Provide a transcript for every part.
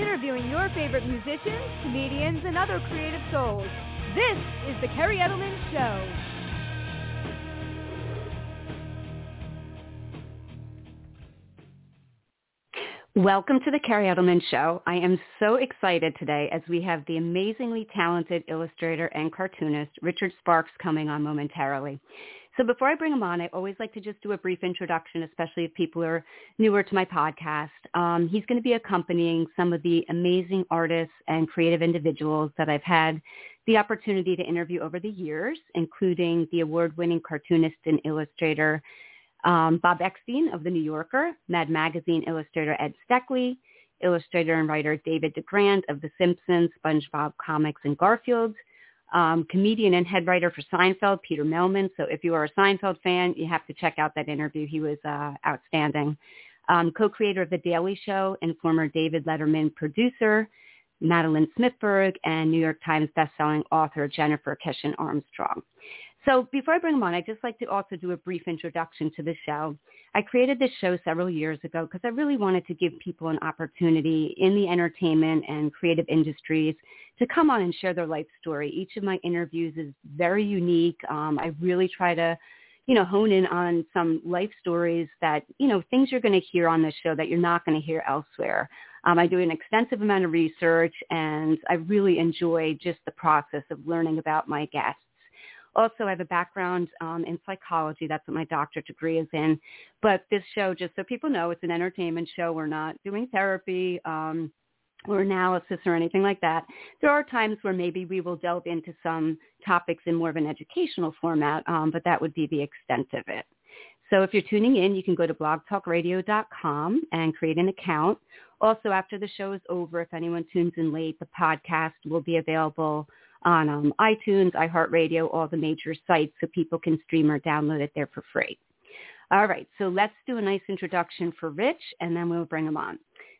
interviewing your favorite musicians, comedians, and other creative souls. This is The Kerri Edelman Show. Welcome to the Kerri Edelman Show. I am so excited today as we have the amazingly talented illustrator and cartoonist Richard Sparks coming on momentarily. So before I bring him on, I always like to just do a brief introduction, especially if people are newer to my podcast. Um, he's going to be accompanying some of the amazing artists and creative individuals that I've had the opportunity to interview over the years, including the award-winning cartoonist and illustrator um, Bob Eckstein of The New Yorker, Mad Magazine illustrator Ed Steckley, illustrator and writer David DeGrand of The Simpsons, SpongeBob Comics, and Garfield, um, comedian and head writer for Seinfeld, Peter Mehlman. So if you are a Seinfeld fan, you have to check out that interview. He was uh, outstanding. Um, co-creator of The Daily Show and former David Letterman producer, Madeleine Smithberg, and New York Times bestselling author Jennifer Keishin Armstrong. So before I bring them on, I'd just like to also do a brief introduction to the show. I created this show several years ago because I really wanted to give people an opportunity in the entertainment and creative industries to come on and share their life story. Each of my interviews is very unique. Um, I really try to, you know, hone in on some life stories that, you know, things you're going to hear on this show that you're not going to hear elsewhere. Um, I do an extensive amount of research and I really enjoy just the process of learning about my guests. Also, I have a background um, in psychology. That's what my doctorate degree is in. But this show, just so people know, it's an entertainment show. We're not doing therapy um, or analysis or anything like that. There are times where maybe we will delve into some topics in more of an educational format, um, but that would be the extent of it. So if you're tuning in, you can go to blogtalkradio.com and create an account. Also, after the show is over, if anyone tunes in late, the podcast will be available on um, iTunes, iHeartRadio, all the major sites so people can stream or download it there for free. All right, so let's do a nice introduction for Rich, and then we'll bring him on.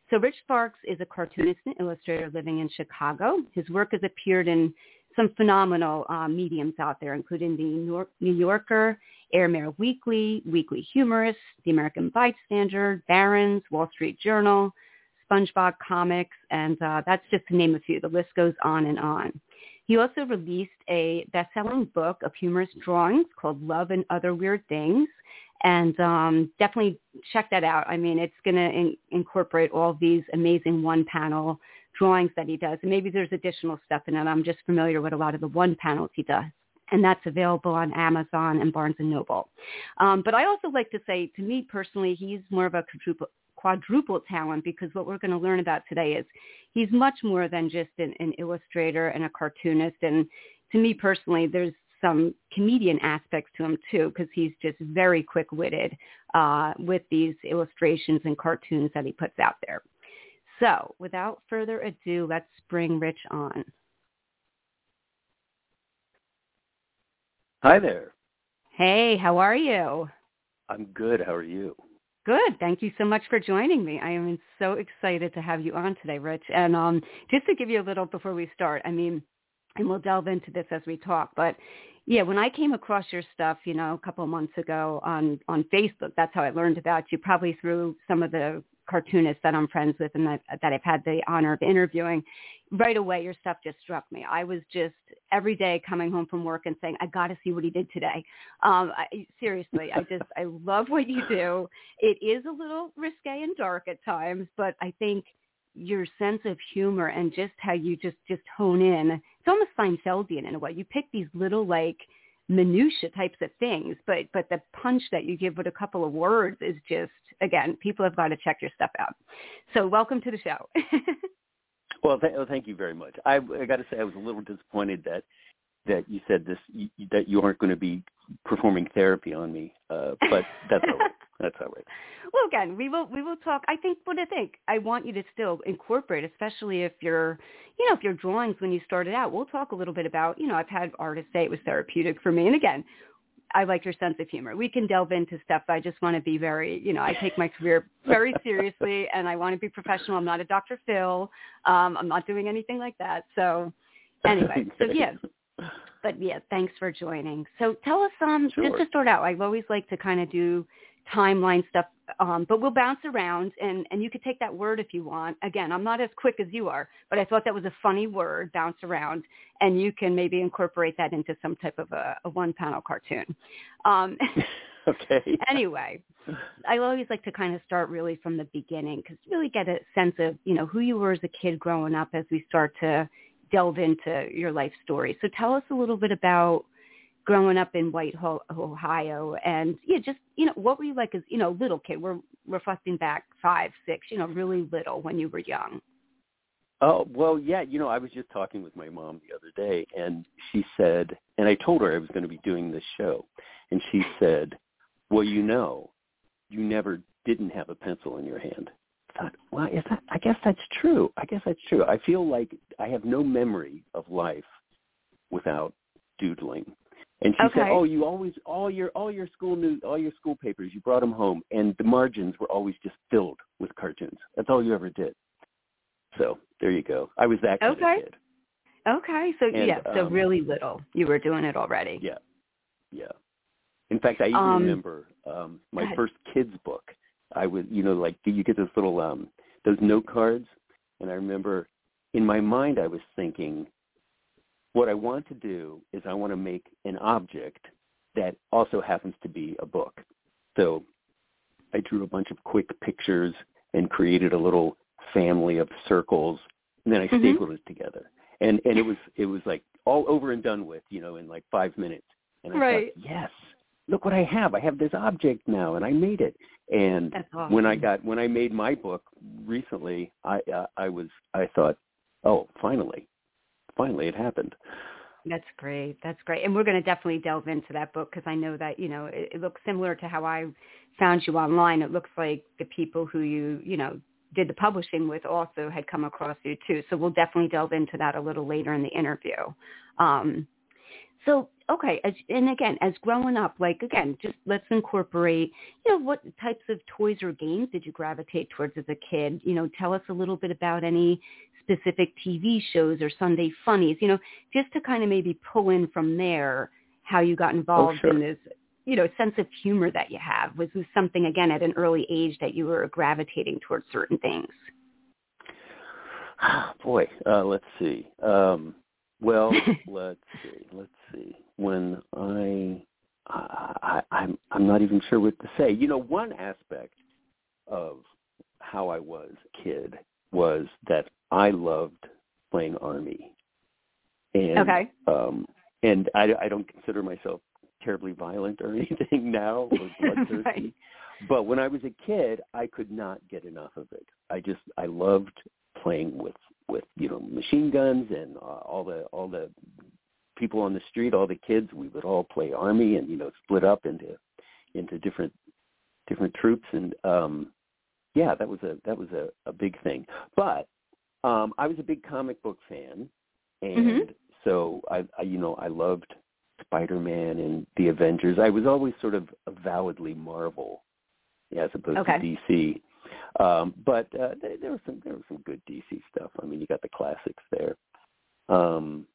So Rich Sparks is a cartoonist and illustrator living in Chicago. His work has appeared in some phenomenal uh, mediums out there, including the New Yorker, Air Mail Weekly, Weekly Humorist, The American Bystander, Barron's, Wall Street Journal, SpongeBob Comics, and uh, that's just to name a few. The list goes on and on. He also released a best-selling book of humorous drawings called Love and Other Weird Things. And um, definitely check that out. I mean, it's going to in- incorporate all these amazing one-panel drawings that he does. And maybe there's additional stuff in it. I'm just familiar with a lot of the one panels he does and that's available on Amazon and Barnes and Noble. Um, but I also like to say, to me personally, he's more of a quadruple, talent because what we're going to learn about today is he's much more than just an, an illustrator and a cartoonist. And to me personally, there's some comedian aspects to him too because he's just very quick-witted uh, with these illustrations and cartoons that he puts out there. So without further ado, let's bring Rich on. Hi there. Hey, how are you? I'm good. How are you? Good. Thank you so much for joining me. I am so excited to have you on today, Rich. And um, just to give you a little before we start, I mean, and we'll delve into this as we talk, but yeah, when I came across your stuff, you know, a couple of months ago on on Facebook, that's how I learned about you. Probably through some of the cartoonists that I'm friends with and that, that I've had the honor of interviewing, right away your stuff just struck me. I was just every day coming home from work and saying, I got to see what he did today. Um, I, seriously, I just, I love what you do. It is a little risque and dark at times, but I think your sense of humor and just how you just, just hone in, it's almost Seinfeldian in a way. You pick these little like, minutia types of things, but but the punch that you give with a couple of words is just again, people have got to check your stuff out. So welcome to the show. well, th- well, thank you very much. I, I got to say, I was a little disappointed that that you said this you, that you aren't going to be performing therapy on me, uh, but that's all right. That's all right. Well, again, we will we will talk. I think what I think I want you to still incorporate, especially if you're, you know, if your drawings when you started out. We'll talk a little bit about, you know, I've had artists say it was therapeutic for me, and again, I like your sense of humor. We can delve into stuff. I just want to be very, you know, I take my career very seriously, and I want to be professional. I'm not a Dr. Phil. Um, I'm not doing anything like that. So, anyway, so yeah. But yeah, thanks for joining. So tell us, um, sure. just to start out, I always like to kind of do timeline stuff. Um, but we'll bounce around, and and you could take that word if you want. Again, I'm not as quick as you are, but I thought that was a funny word, bounce around, and you can maybe incorporate that into some type of a, a one-panel cartoon. Um, okay. anyway, I always like to kind of start really from the beginning because really get a sense of you know who you were as a kid growing up as we start to delve into your life story. So tell us a little bit about growing up in White Ohio, and yeah, just you know, what were you like as you know, little kid? We're reflecting back five, six, you know, really little when you were young. Oh well, yeah. You know, I was just talking with my mom the other day, and she said, and I told her I was going to be doing this show, and she said, "Well, you know, you never didn't have a pencil in your hand." I thought, well, is that? I guess that's true. I guess that's true. I feel like I have no memory of life without doodling. And she okay. said, "Oh, you always all your all your school news, all your school papers, you brought them home, and the margins were always just filled with cartoons. That's all you ever did." So there you go. I was that kind okay. of kid. Okay, so and, yeah, so um, really little. You were doing it already. Yeah, yeah. In fact, I even Um, remember um my first kids book. I was, you know, like you get those little um those note cards, and I remember in my mind I was thinking, what I want to do is I want to make an object that also happens to be a book. So I drew a bunch of quick pictures and created a little family of circles, and then I Mhm. stapled it together. And and it was it was like all over and done with, you know, in like five minutes. And I Right. thought, yes, look what I have. I have this object now, and I made it. And awesome. when I got when I made my book recently, I uh, I was I thought, oh, finally, finally it happened. That's great. That's great. And we're going to definitely delve into that book because I know that, you know, it, it looks similar to how I found you online. It looks like the people who you, you know, did the publishing with also had come across you too. So we'll definitely delve into that a little later in the interview. Um, so, okay. As, and again, as growing up, like, again, just let's incorporate, you know, what types of toys or games did you gravitate towards as a kid? You know, tell us a little bit about any specific TV shows or Sunday funnies, you know, just to kind of maybe pull in from there how you got involved sure. in this, you know, sense of humor that you have. Was this something, again, at an early age that you were gravitating towards certain things? Boy, uh, let's see. Um, well, let's see. Let's see. When I, I, I'm, I'm not even sure what to say. You know, one aspect of how I was a kid was that I loved playing army, and Okay. um, and I, I don't consider myself terribly violent or anything now or bloodthirsty. Right. But when I was a kid, I could not get enough of it. I just I loved playing with with you know machine guns and uh, all the all the people on the street, all the kids. We would all play army and you know split up into into different different troops and um yeah, that was a that was a, a big thing. But um I was a big comic book fan and Mhm. so I, I you know I loved Spider-Man and the Avengers. I was always sort of avowedly Marvel as opposed Okay. to DC. Um, but uh, there, there was some there was some good DC stuff. I mean, you got the classics there. Um,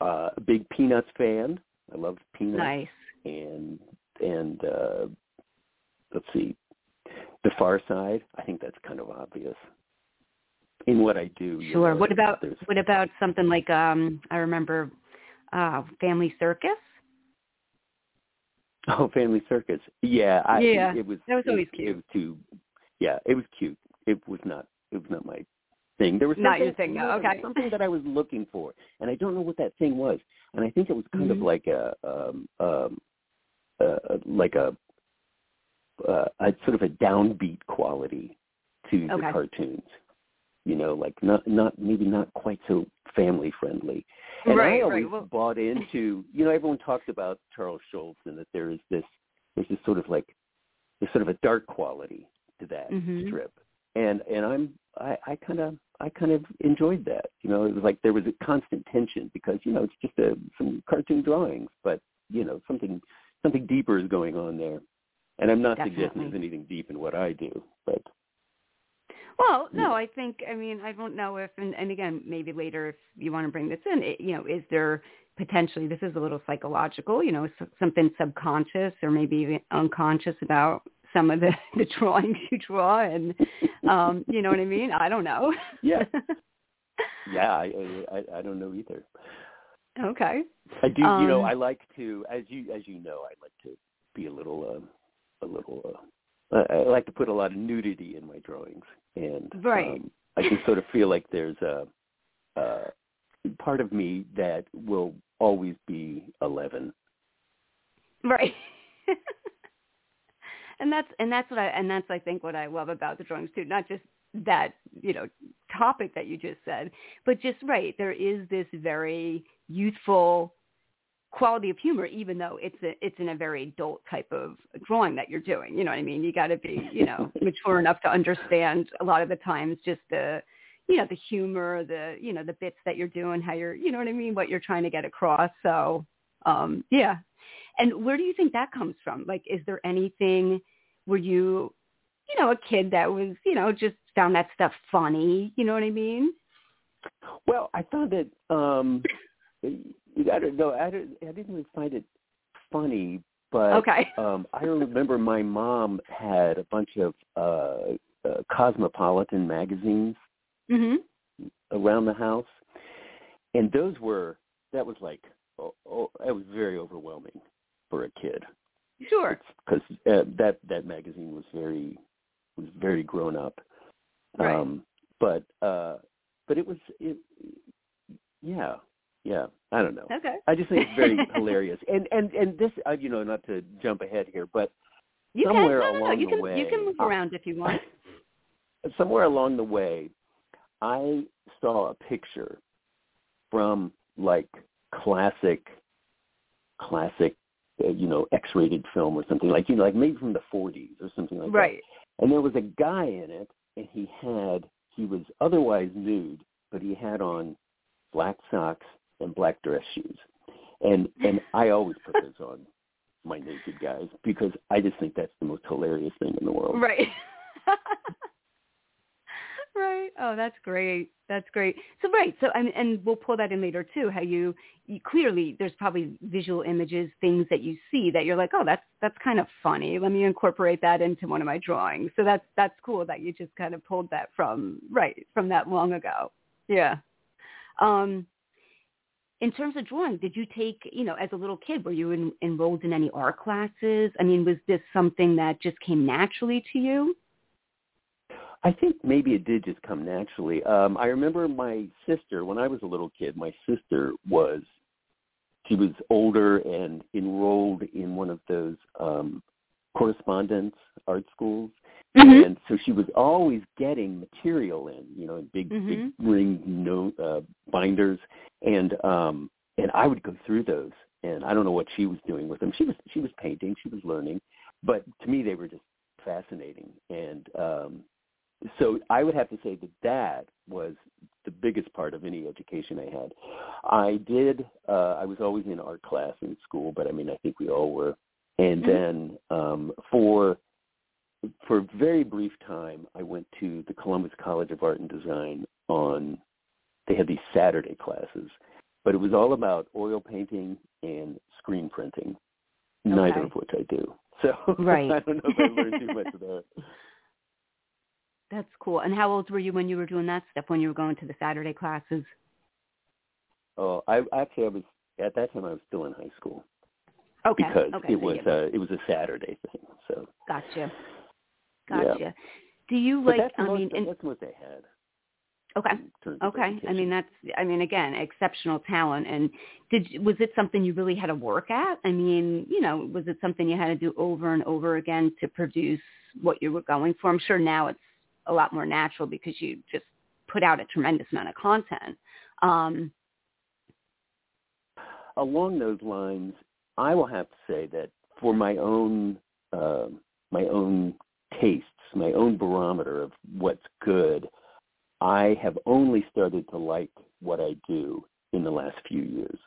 uh, a big Peanuts fan. I loved Peanuts Nice. and and uh, let's see, The Far Side. I think that's kind of obvious in what I do. you Sure. know, What about there's- what about something like um I remember uh Family Circus? Oh, Family Circus. Yeah, I, Yeah, It was that was it- always It cute. was too. Yeah, it was cute. It was not. It was not my thing. There was Not something, your thing, no, know, there was okay. something that I was looking for, and I don't know what that thing was. And I think it was kind of Mhm. like a um, um, uh, like a, uh, a sort of a downbeat quality to the cartoons. You know, like not not maybe not quite so family friendly. And Right, I right. always Well- bought into, you know, everyone talks about Charles Schulz and that there is this, there's this sort of like, there's sort of a dark quality to that Mhm. strip. And, and I'm, I, I kind of, I kind of enjoyed that. You know, it was like there was a constant tension because, you know, it's just a, some cartoon drawings, but, you know, something, something deeper is going on there. And I'm not suggesting there's anything deep in what I do, but Well, no. I think I mean I don't know if and, and again maybe later if you want to bring this in, it, you know, is there potentially this is a little psychological, you know, something subconscious or maybe even unconscious about some of the the drawings you draw, and um, you know what I mean. I don't know. Yeah. yeah, I, I I don't know either. Okay. I do. Um, you know, I like to, as you as you know, I like to be a little, uh, a little. Uh, I, I like to put a lot of nudity in my drawings, and Right. um, I just sort of feel like there's a, a part of me that will always be eleven. Right. and that's and that's what I and that's I think what I love about the drawings too. Not just that you know topic that you just said, but just right. There is this very youthful quality of humor, even though it's a, it's in a very adult type of drawing that you're doing. You know what I mean? You got to be you know mature enough to understand a lot of the times just the you know the humor, the you know the bits that you're doing, how you're you know what I mean, what you're trying to get across. So um yeah. And where do you think that comes from? Like, is there anything were you, you know, a kid that was, you know, just found that stuff funny? You know what I mean? Well, I found it. um You got to know. I didn't, I didn't really find it funny, but Okay. um I remember my mom had a bunch of uh, uh cosmopolitan magazines Mhm. around the house, and those were that was like oh, oh it was very overwhelming for a kid Sure. because uh, that that magazine was very was very grown up. Right. Um, but uh, but it was it, yeah yeah I don't know. Okay. I just think it's very hilarious. And and and this uh, you know not to jump ahead here, but You somewhere can. No, no, no. along You the can. way, you can move around if you want. somewhere along the way, I saw a picture from like classic, classic, uh, you know, X-rated film or something like you know, like maybe from the 40s or something like that. Right. And there was a guy in it, and he had he was otherwise nude, but he had on black socks and black dress shoes. And and I always put those on my naked guys because I just think that's the most hilarious thing in the world. Right. right. Oh, that's great. That's great. So right. So and and we'll pull that in later too. How you, you clearly there's probably visual images, things that you see that you're like, oh, that's that's kind of funny. Let me incorporate that into one of my drawings. So that's that's cool that you just kind of pulled that from right from that long ago. Yeah. Um, in terms of drawing, did you take, you know, as a little kid, were you in, enrolled in any art classes? I mean, was this something that just came naturally to you? I think maybe it did just come naturally. Um, I remember my sister when I was a little kid. My sister was she was older and enrolled in one of those um, correspondence art schools, Mm-hmm. and so she was always getting material in, you know, in big Mhm. big ring note uh, binders, and um, and I would go through those, and I don't know what she was doing with them. She was she was painting, she was learning, but to me they were just fascinating, and um, so I would have to say that that was the biggest part of any education I had. I did. Uh, I was always in art class in school, but I mean, I think we all were. And Mhm. then um, for for a very brief time, I went to the Columbus College of Art and Design on. They had these Saturday classes, but it was all about oil painting and screen printing. Neither of which I do. So Right. I don't know if I learned too much of that. That's cool. And how old were you when you were doing that stuff, when you were going to the Saturday classes? Oh, I actually I was at that time I was still in high school Okay. because okay. it so was uh it was a Saturday thing. So Gotcha. Yeah. Gotcha. Do you like, I most, mean, that's what they had. okay. in terms of Okay. I mean, that's, I mean, again, exceptional talent. And did, was it something you really had to work at? I mean, you know, was it something you had to do over and over again to produce what you were going for? I'm sure now it's a lot more natural because you just put out a tremendous amount of content. Um, along those lines, I will have to say that for my own uh, my own tastes, my own barometer of what's good, I have only started to like what I do in the last few years.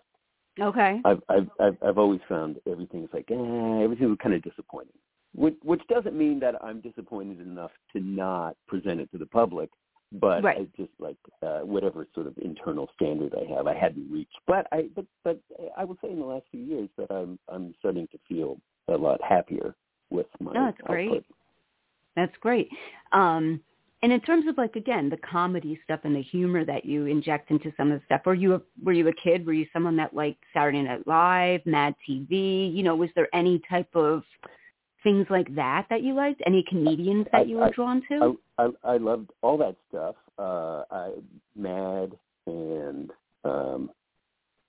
okay. I've I've I've, I've always found everything's like eh, everything was kind of disappointing. Which which doesn't mean that I'm disappointed enough to not present it to the public, but Right. I just like uh, whatever sort of internal standard I have, I hadn't reached. But I but but I will say in the last few years that I'm I'm starting to feel a lot happier with my No, that's great. output. That's great. Um, and in terms of like again the comedy stuff and the humor that you inject into some of the stuff, were you a, were you a kid? Were you someone that liked Saturday Night Live, Mad TV? You know, was there any type of things like that that you liked? Any comedians that I- you were I- drawn to? I, I I loved all that stuff. Uh, I Mad and um,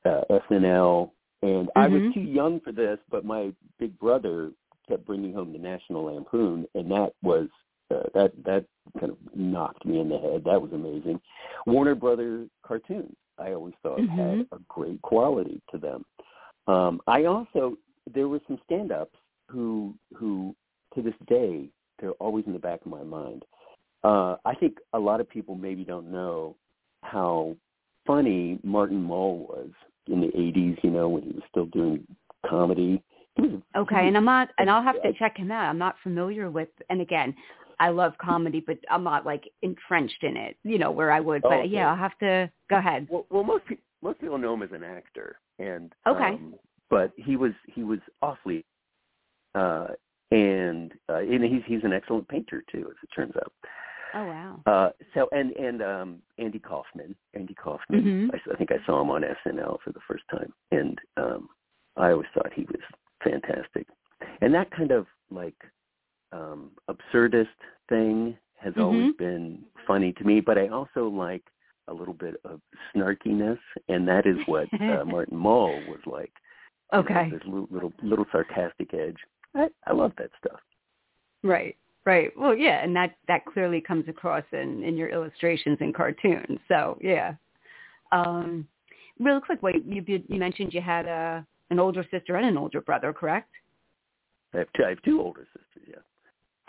uh, SNL, and I was Mhm. too young for this, but my big brother kept bringing home the National Lampoon, and that was uh, that that kind of knocked me in the head. That was amazing. Warner Brother cartoons, I always thought Mhm. had a great quality to them. Um, I also there were some stand-ups who who to this day they're always in the back of my mind. Uh, I think a lot of people maybe don't know how funny Martin Mull was in the '80s. You know, when he was still doing comedy. Was Okay, and I'm not, and I'll have to check him out. I'm not familiar with, and again, I love comedy, but I'm not like entrenched in it, you know, where I would. But Oh, okay. yeah, I'll have to go ahead. Well, well, most people most people know him as an actor, and Okay. um, but he was he was awfully, uh, and uh, and he's he's an excellent painter too, as it turns out. Oh wow. Uh, so and and um, Andy Kaufman, Andy Kaufman. Mhm. I, I think I saw him on SNL for the first time, and um, I always thought he was fantastic. And that kind of like um, absurdist thing has always Mhm. been funny to me. But I also like a little bit of snarkiness, and that is what uh, Martin Mull was like. You know, Okay. this little, little little sarcastic edge. I, I love that stuff. Right. Right. Well, yeah, and that that clearly comes across in in your illustrations and cartoons. So yeah. Um, real quick, wait, you you you mentioned you had a an older sister and an older brother, correct? I have two, I have two older sisters. Yeah.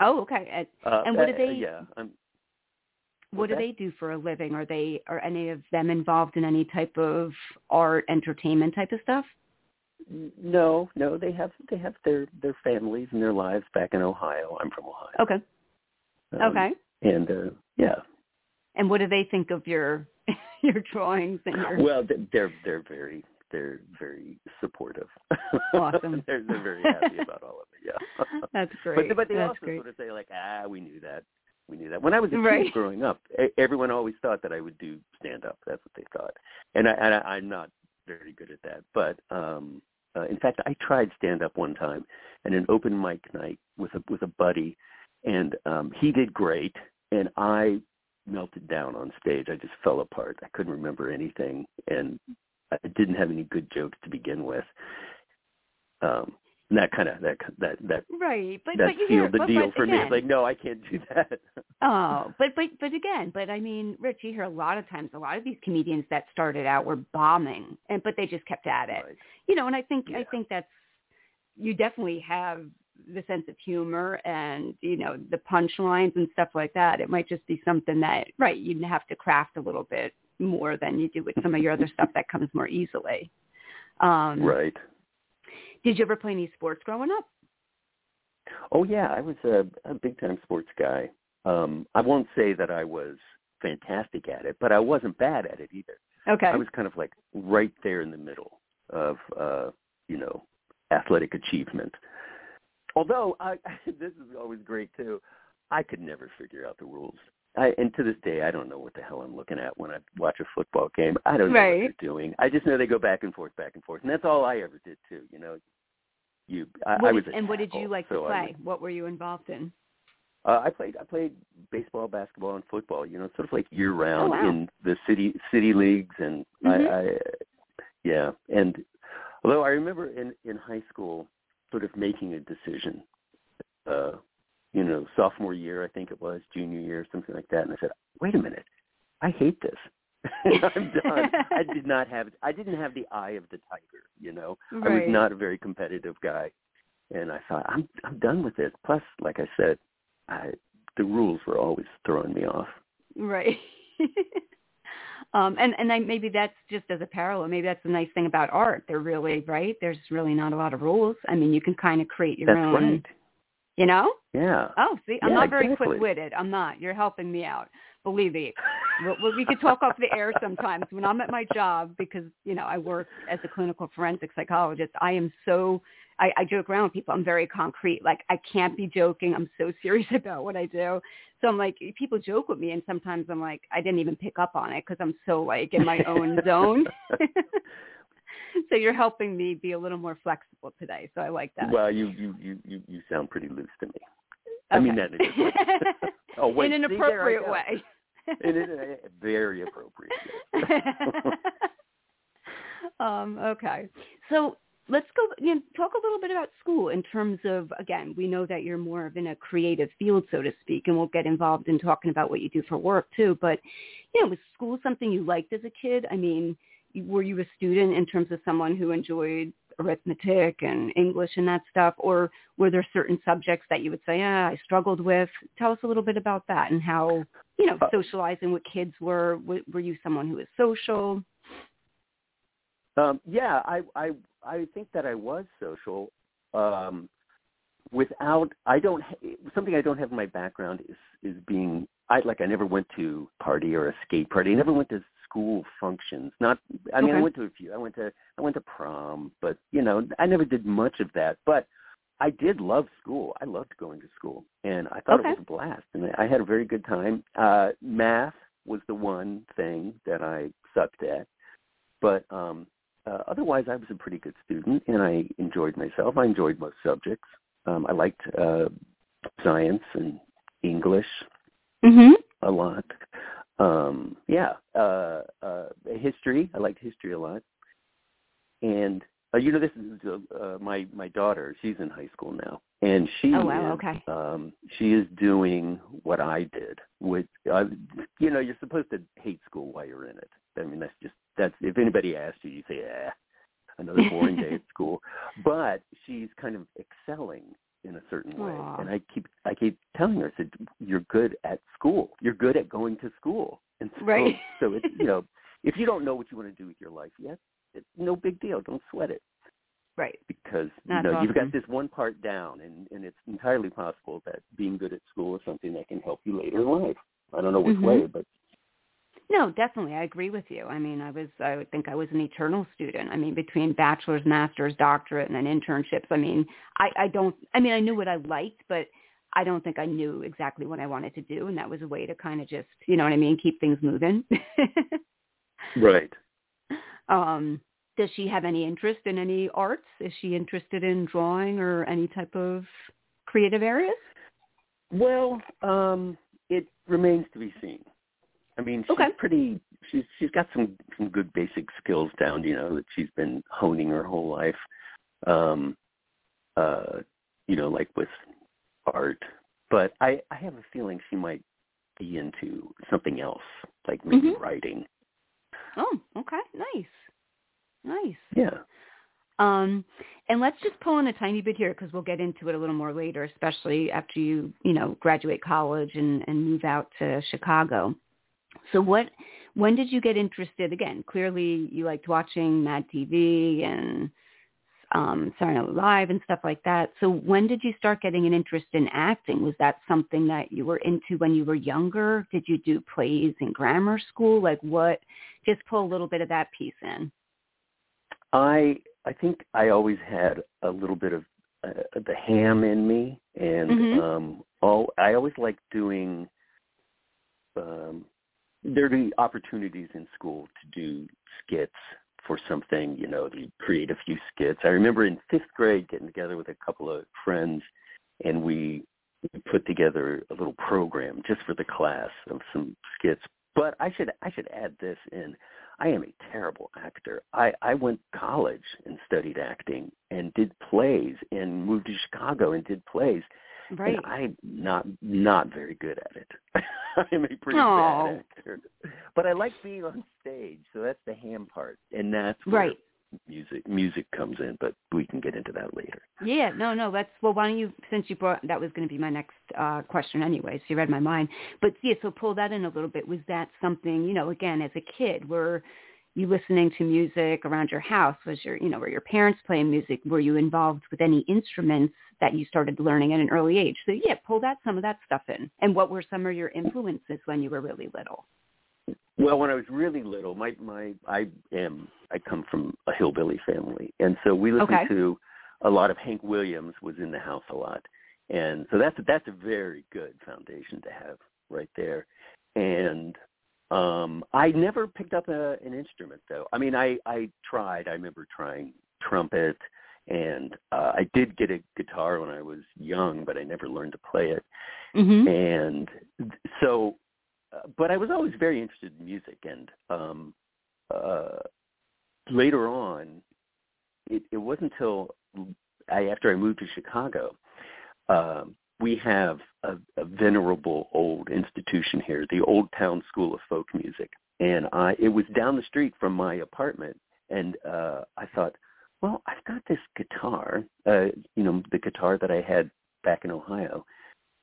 Oh, okay. And Uh, And what do uh, they- Yeah. I'm, what do What's they do for a living? Are they are any of them involved in any type of art, entertainment type of stuff? No, no, they have they have their their families and their lives back in Ohio. I'm from Ohio. Okay. Um, Okay. And uh yeah. And what do they think of your your drawings and your Well, they're they're very they're very supportive. Awesome. they're they're very happy about all of it. Yeah. That's great. But but they That's also great. sort of say like, ah, we knew that. We knew that. When I was a Right. kid growing up, everyone always thought that I would do stand up. That's what they thought. And I and I, I'm not very good at that. But um uh, in fact, I tried stand up one time at an open mic night with a with a buddy, and um he did great, and I melted down on stage. I just fell apart. I couldn't remember anything, and I didn't have any good jokes to begin with. Um, and that kind of that that that Right, but that but you hear, the deal for me. again, It's like, no, I can't do that. Oh, but but but again, but I mean, Rich, you hear a lot of times a lot of these comedians that started out were bombing, and but they just kept at it. Right. You know, and I think I think that's you definitely have the sense of humor and you know the punchlines and stuff like that. It might just be something that right you'd have to craft a little bit more than you do with some of your other stuff that comes more easily. Um, Right. Did you ever play any sports growing up? Oh yeah, I was a, a big time sports guy. Um, I won't say that I was fantastic at it, but I wasn't bad at it either. Okay. I was kind of like right there in the middle of uh, you know, athletic achievement. Although I this is always great too. I could never figure out the rules. I, and to this day, I don't know what the hell I'm looking at when I watch a football game. I don't know Right. what they're doing. I just know they go back and forth, back and forth, and that's all I ever did too. You know, you. I, What I was and what did you like to so I play? would- What were you involved in? uh, I played I played baseball, basketball, and football. You know, sort of like year round Oh, wow. in the city city leagues, and Mhm. I, I yeah. And although I remember in in high school, sort of making a decision, uh, you know, sophomore year I think it was, junior year, something like that, and I said, wait a minute, I hate this. I'm done. I did not have I didn't have the eye of the tiger. You know, Right. I was not a very competitive guy, and I thought I'm I'm done with this. Plus, like I said, I the rules were always throwing me off. Right. um, and and I, maybe that's just as a parallel. Maybe that's the nice thing about art. They're really right. There's really not a lot of rules. I mean, you can kind of create your That's own. right. You know? Yeah. Oh, see, I'm Yeah, not very exactly. quick-witted. I'm not. You're helping me out. Believe me. we, we- could talk off the air sometimes when I'm at my job because you know I work as a clinical forensic psychologist. I am so I, I joke around with people. I'm very concrete. Like I can't be joking. I'm so serious about what I do. So I'm like people joke with me, and sometimes I'm like I didn't even pick up on it because I'm so like in my own zone. so you're helping me be a little more flexible today. So I like that. Well, you you you you you sound pretty loose to me. I mean Okay. that in a good way. Oh wait, in an see, appropriate way. In a, very appropriate. um, okay. So let's go you know, talk a little bit about school in terms of again, we know that you're more of in a creative field, so to speak, and we'll get involved in talking about what you do for work too. But you know, was school something you liked as a kid? I mean, were you a student in terms of someone who enjoyed arithmetic and English and that stuff, or were there certain subjects that you would say, ah, I struggled with? Tell us a little bit about that and how you know Uh, socializing with kids were. Were were you someone who was social? Um, yeah, I, I I think that I was social. Um, without, I don't. ha- Something I don't have in my background is is being. I like. I never went to party or a skate party. I never went to school functions. Not. I mean, I went to a few. I went to. I went to prom, but you know, I never did much of that. But I did love school. I loved going to school, and I thought Okay. it was a blast, and I, I had a very good time. Uh, math was the one thing that I sucked at, but um, uh, otherwise, I was a pretty good student, and I enjoyed myself. I enjoyed most subjects. Um, I liked uh, science and English Mm-hmm. a lot. Um, yeah, uh, uh, history. I liked history a lot. And uh, you know, this is uh, my my daughter. She's in high school now, and she Oh, wow, is, okay. um, she is doing what I did. Which uh, you know, you're supposed to hate school while you're in it. I mean, that's just that's if anybody asks you, you say, "Ah, another boring day at school." But she's kind of excelling in a certain way, Aw. and I keep I keep telling her, I said, "You're good at school. You're good at going to school." And so, Right. so it's you know, if you don't know what you want to do with your life yet, it's no big deal. Don't sweat it Right. because you That's know you've got this one part down, and and it's entirely possible that being good at school is something that can help you later in life. I don't know which Mhm. way, but No, definitely. I agree with you. I mean, I was, I would think I was an eternal student. I mean, between bachelor's, master's, doctorate, and then internships. I mean, I, I don't, I mean, I knew what I liked, but I don't think I knew exactly what I wanted to do. And that was a way to kind of just, you know what I mean, keep things moving. right. um, does she have any interest in any arts? Is she interested in drawing or any type of creative areas? Well, um, it remains to be seen. I mean, she's Okay. pretty. She's she's got some some good basic skills down. You know that she's been honing her whole life. Um, uh, you know, like with art. But I I have a feeling she might be into something else, like maybe Mhm. writing. Oh, okay. Nice. Nice. Yeah. Um, and let's just pull in a tiny bit here because we'll get into it a little more later, especially after you, you know, graduate college and, and move out to Chicago. So what, when did you get interested? Again, clearly you liked watching Mad TV and um, Saturday Night Live and stuff like that. So when did you start getting an interest in acting? Was that something that you were into when you were younger? Did you do plays in grammar school? Like what? Just pull a little bit of that piece in. I I think I always had a little bit of uh, the ham in me, and Mhm. um, all I always liked doing. Um, there'd be opportunities in school to do skits for something, you know, to create a few skits. I remember in fifth grade getting together with a couple of friends, and we put together a little program just for the class of some skits. But I should I should add this in. I am a terrible actor. I, I went to college and studied acting and did plays and moved to Chicago and did plays. Right. And I'm not not very good at it. I'm a pretty Aw. bad actor. But I like being on stage, so that's the ham part. And that's where Right. music music comes in, but we can get into that later. Yeah, no, no, that's well why don't you since you brought that was gonna be my next uh question anyway, so you read my mind. But yeah, so pull that in a little bit. Was that something, you know, again, as a kid where you listening to music around your house? Was your, you know, were your parents playing music? Were you involved with any instruments that you started learning at an early age? So yeah, pull that some of that stuff in. And what were some of your influences when you were really little? Well, when I was really little, my my I am I come from a hillbilly family, and so we listened Okay. to a lot of Hank Williams was in the house a lot, and so that's that's a very good foundation to have right there. And um I never picked up a, an instrument though. I mean, I I tried. I remember trying trumpet, and uh, I did get a guitar when I was young, but I never learned to play it Mm-hmm. and so uh, but i was always very interested in music and um uh later on it it wasn't until i after i moved to chicago um we have a, a venerable old institution here the old town school of folk music and i it was down the street from my apartment and uh i thought well i've got this guitar uh you know the guitar that i had back in ohio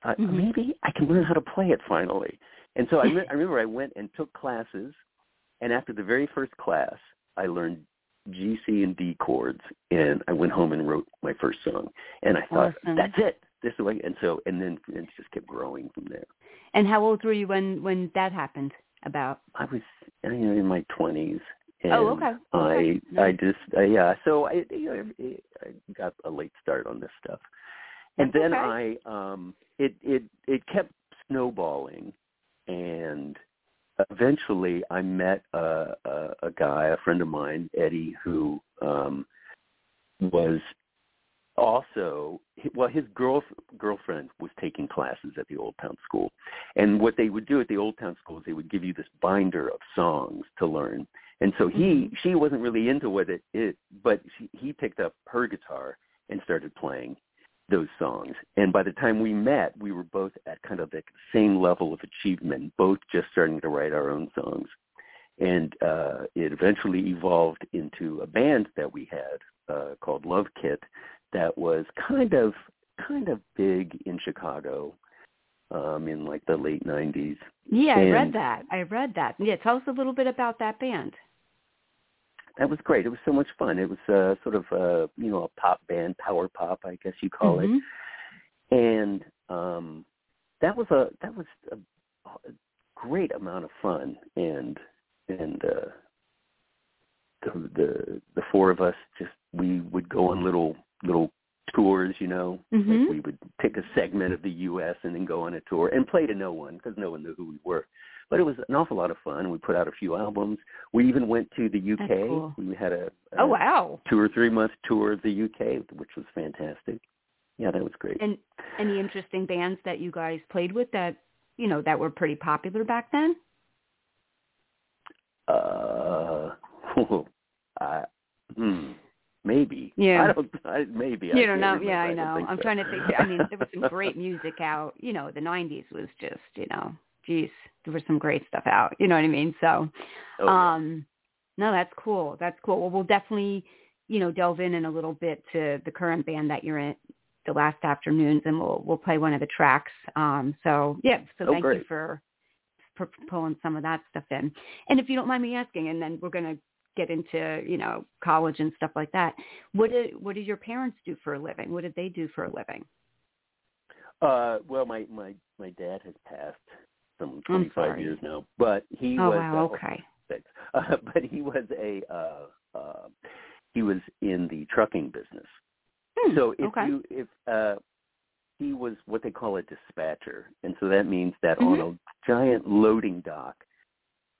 uh, Mhm. maybe I can learn how to play it finally. And so I, re- I remember I went and took classes, and after the very first class, I learned G, C, and D chords, and I went home and wrote my first song. And I thought, Awesome. that's it. This way. And so, and then it just kept growing from there. And how old were you when when that happened? About I was you know, in my twenties. And Oh, okay. I Okay. I Nice. just uh, yeah. So I you know, I got a late start on this stuff, and That's then okay. I um it it it kept snowballing, and eventually I met a, a a guy, a friend of mine, Eddie, who um was also well his girl girlfriend was taking classes at the old town school. And what they would do at the old town school is they would give you this binder of songs to learn. And so he Mhm. she wasn't really into what it it but she, he picked up her guitar and started playing those songs. And by the time we met we were both at kind of the same level of achievement both just starting to write our own songs. And uh it eventually evolved into a band that we had uh called Love Kit that was kind of kind of big in Chicago um in like the late 90s. yeah, I read that. I read that. Yeah, tell us a little bit about that band. That was great. It was so much fun. It was uh sort of uh you know a pop band, power pop, I guess you call Mhm. it. And um that was a that was a, a great amount of fun and and uh the the the four of us just we would go on little little tours, you know. Mhm. Like we would pick a segment of the U.S. and then go on a tour and play to no one because no one knew who we were. But it was an awful lot of fun. We put out a few albums. We even went to the UK. Cool. We had a, a Oh wow. two or three month tour of the UK, which was fantastic. Yeah, that was great. And any interesting bands that you guys played with that you know that were pretty popular back then? Uh, I, hmm, maybe. Yeah. I don't. I, maybe. I You don't know. Yeah, I know. I'm so. trying to think. I mean, there was some great music out. You know, the '90s was just, you know, geez, there was some great stuff out. You know what I mean? So, Oh, yeah. um, no, that's cool. That's cool. Well, we'll definitely, you know, delve in in a little bit to the current band that you're in, the last afternoons, and we'll we'll play one of the tracks. Um, so yeah, so Oh, thank you for for pulling some of that stuff in. And if you don't mind me asking, and then we're gonna get into you know college and stuff like that. What did what did your parents do for a living? What did they do for a living? Uh, well, my my my dad has passed some 25 years now, but he oh was wow, uh, okay. Uh, but he was a uh, uh, he was in the trucking business. Hmm, So if okay. you if uh, he was what they call a dispatcher, and so that means that Mm-hmm. on a giant loading dock,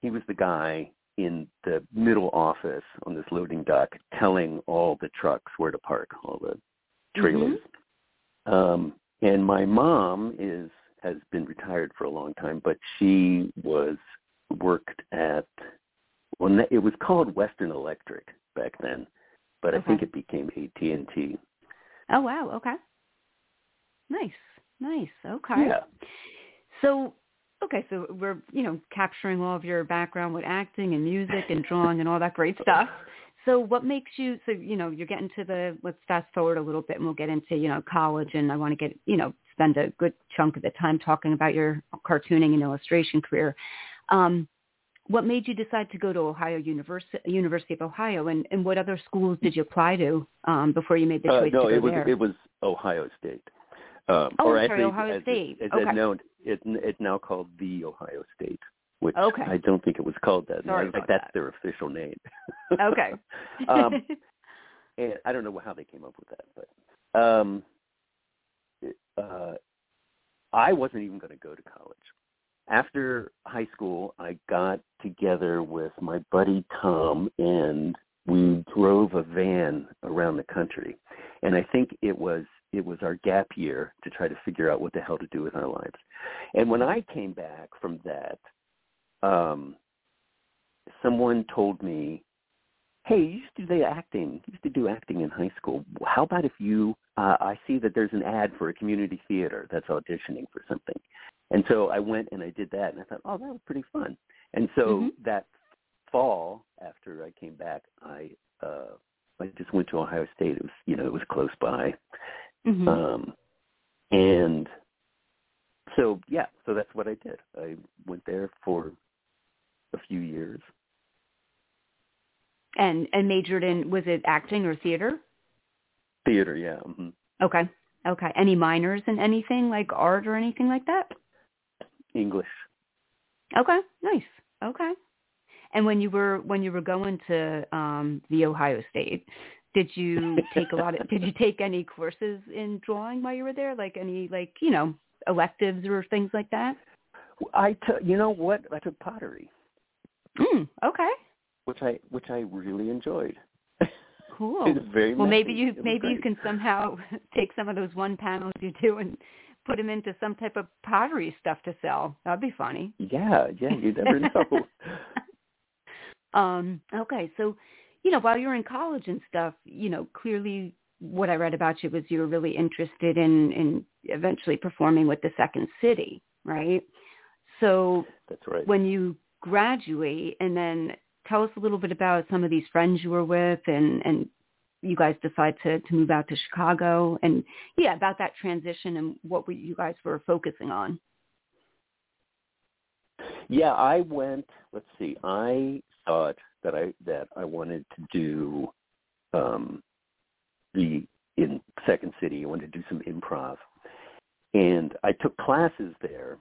he was the guy in the middle office on this loading dock telling all the trucks where to park all the trailers. Mm-hmm. Um, and my mom is has been retired for a long time, but she was worked at well, it was called Western Electric back then, but I think it became AT and T. Oh wow, okay. Nice, nice. Okay. Yeah. So, okay, so we're you know capturing all of your background with acting and music and drawing and all that great stuff. So, what makes you? So, you know, you're getting to the. Let's fast forward a little bit, and we'll get into you know college, and I want to get you know spend a good chunk of the time talking about your cartooning and illustration career. Um, what made you decide to go to Ohio University, University of Ohio, and, and what other schools did you apply to um, before you made the choice uh, no, to go it was there? it was Ohio State. Um, Oh, or I'm as sorry, they- Ohio as State. It, as Okay. it known, it, it's now called the Ohio State, which Okay. I don't think it was called that. Sorry like that's that. their official name. okay. um, and I don't know how they came up with that, but um, uh, I wasn't even going to go to college. After high school, I got together with my buddy Tom, and we drove a van around the country. And I think it was it was our gap year to try to figure out what the hell to do with our lives. And when I came back from that, um, someone told me hey, you used to do acting. You used to do acting in high school. How about if you? Uh, I see that there's an ad for a community theater that's auditioning for something, and so I went and I did that, and I thought, oh, that was pretty fun. And so Mhm. that fall, after I came back, I uh, I just went to Ohio State. It was you know it was close by, Mhm. um, and so yeah, so that's what I did. I went there for a few years. and and majored in was it acting or theater? Theater, yeah. hmm Okay. Okay. Any minors in anything like art or anything like that? English. Okay. Nice. Okay. And when you were when you were going to um the Ohio State, did you take a lot of did you take any courses in drawing while you were there? Like any like, you know, electives or things like that? I took, you know what? I took pottery, Mm, okay. which I which I really enjoyed. Cool. it was very. Well, maybe you maybe you can somehow take some of those one panels you do and put them into some type of pottery stuff to sell. That'd be funny. Yeah, yeah. You never know. um, okay, so you know, while you're in college and stuff, you know, clearly what I read about you was you were really interested in in eventually performing with the Second City, right? So That's right. when you graduate and then tell us a little bit about some of these friends you were with and and you guys decide to to move out to Chicago and yeah about that transition and what were you guys were focusing on Yeah, I went. Let's see. I thought that I that I wanted to do um the in Second City. I wanted to do some improv, and I took classes there.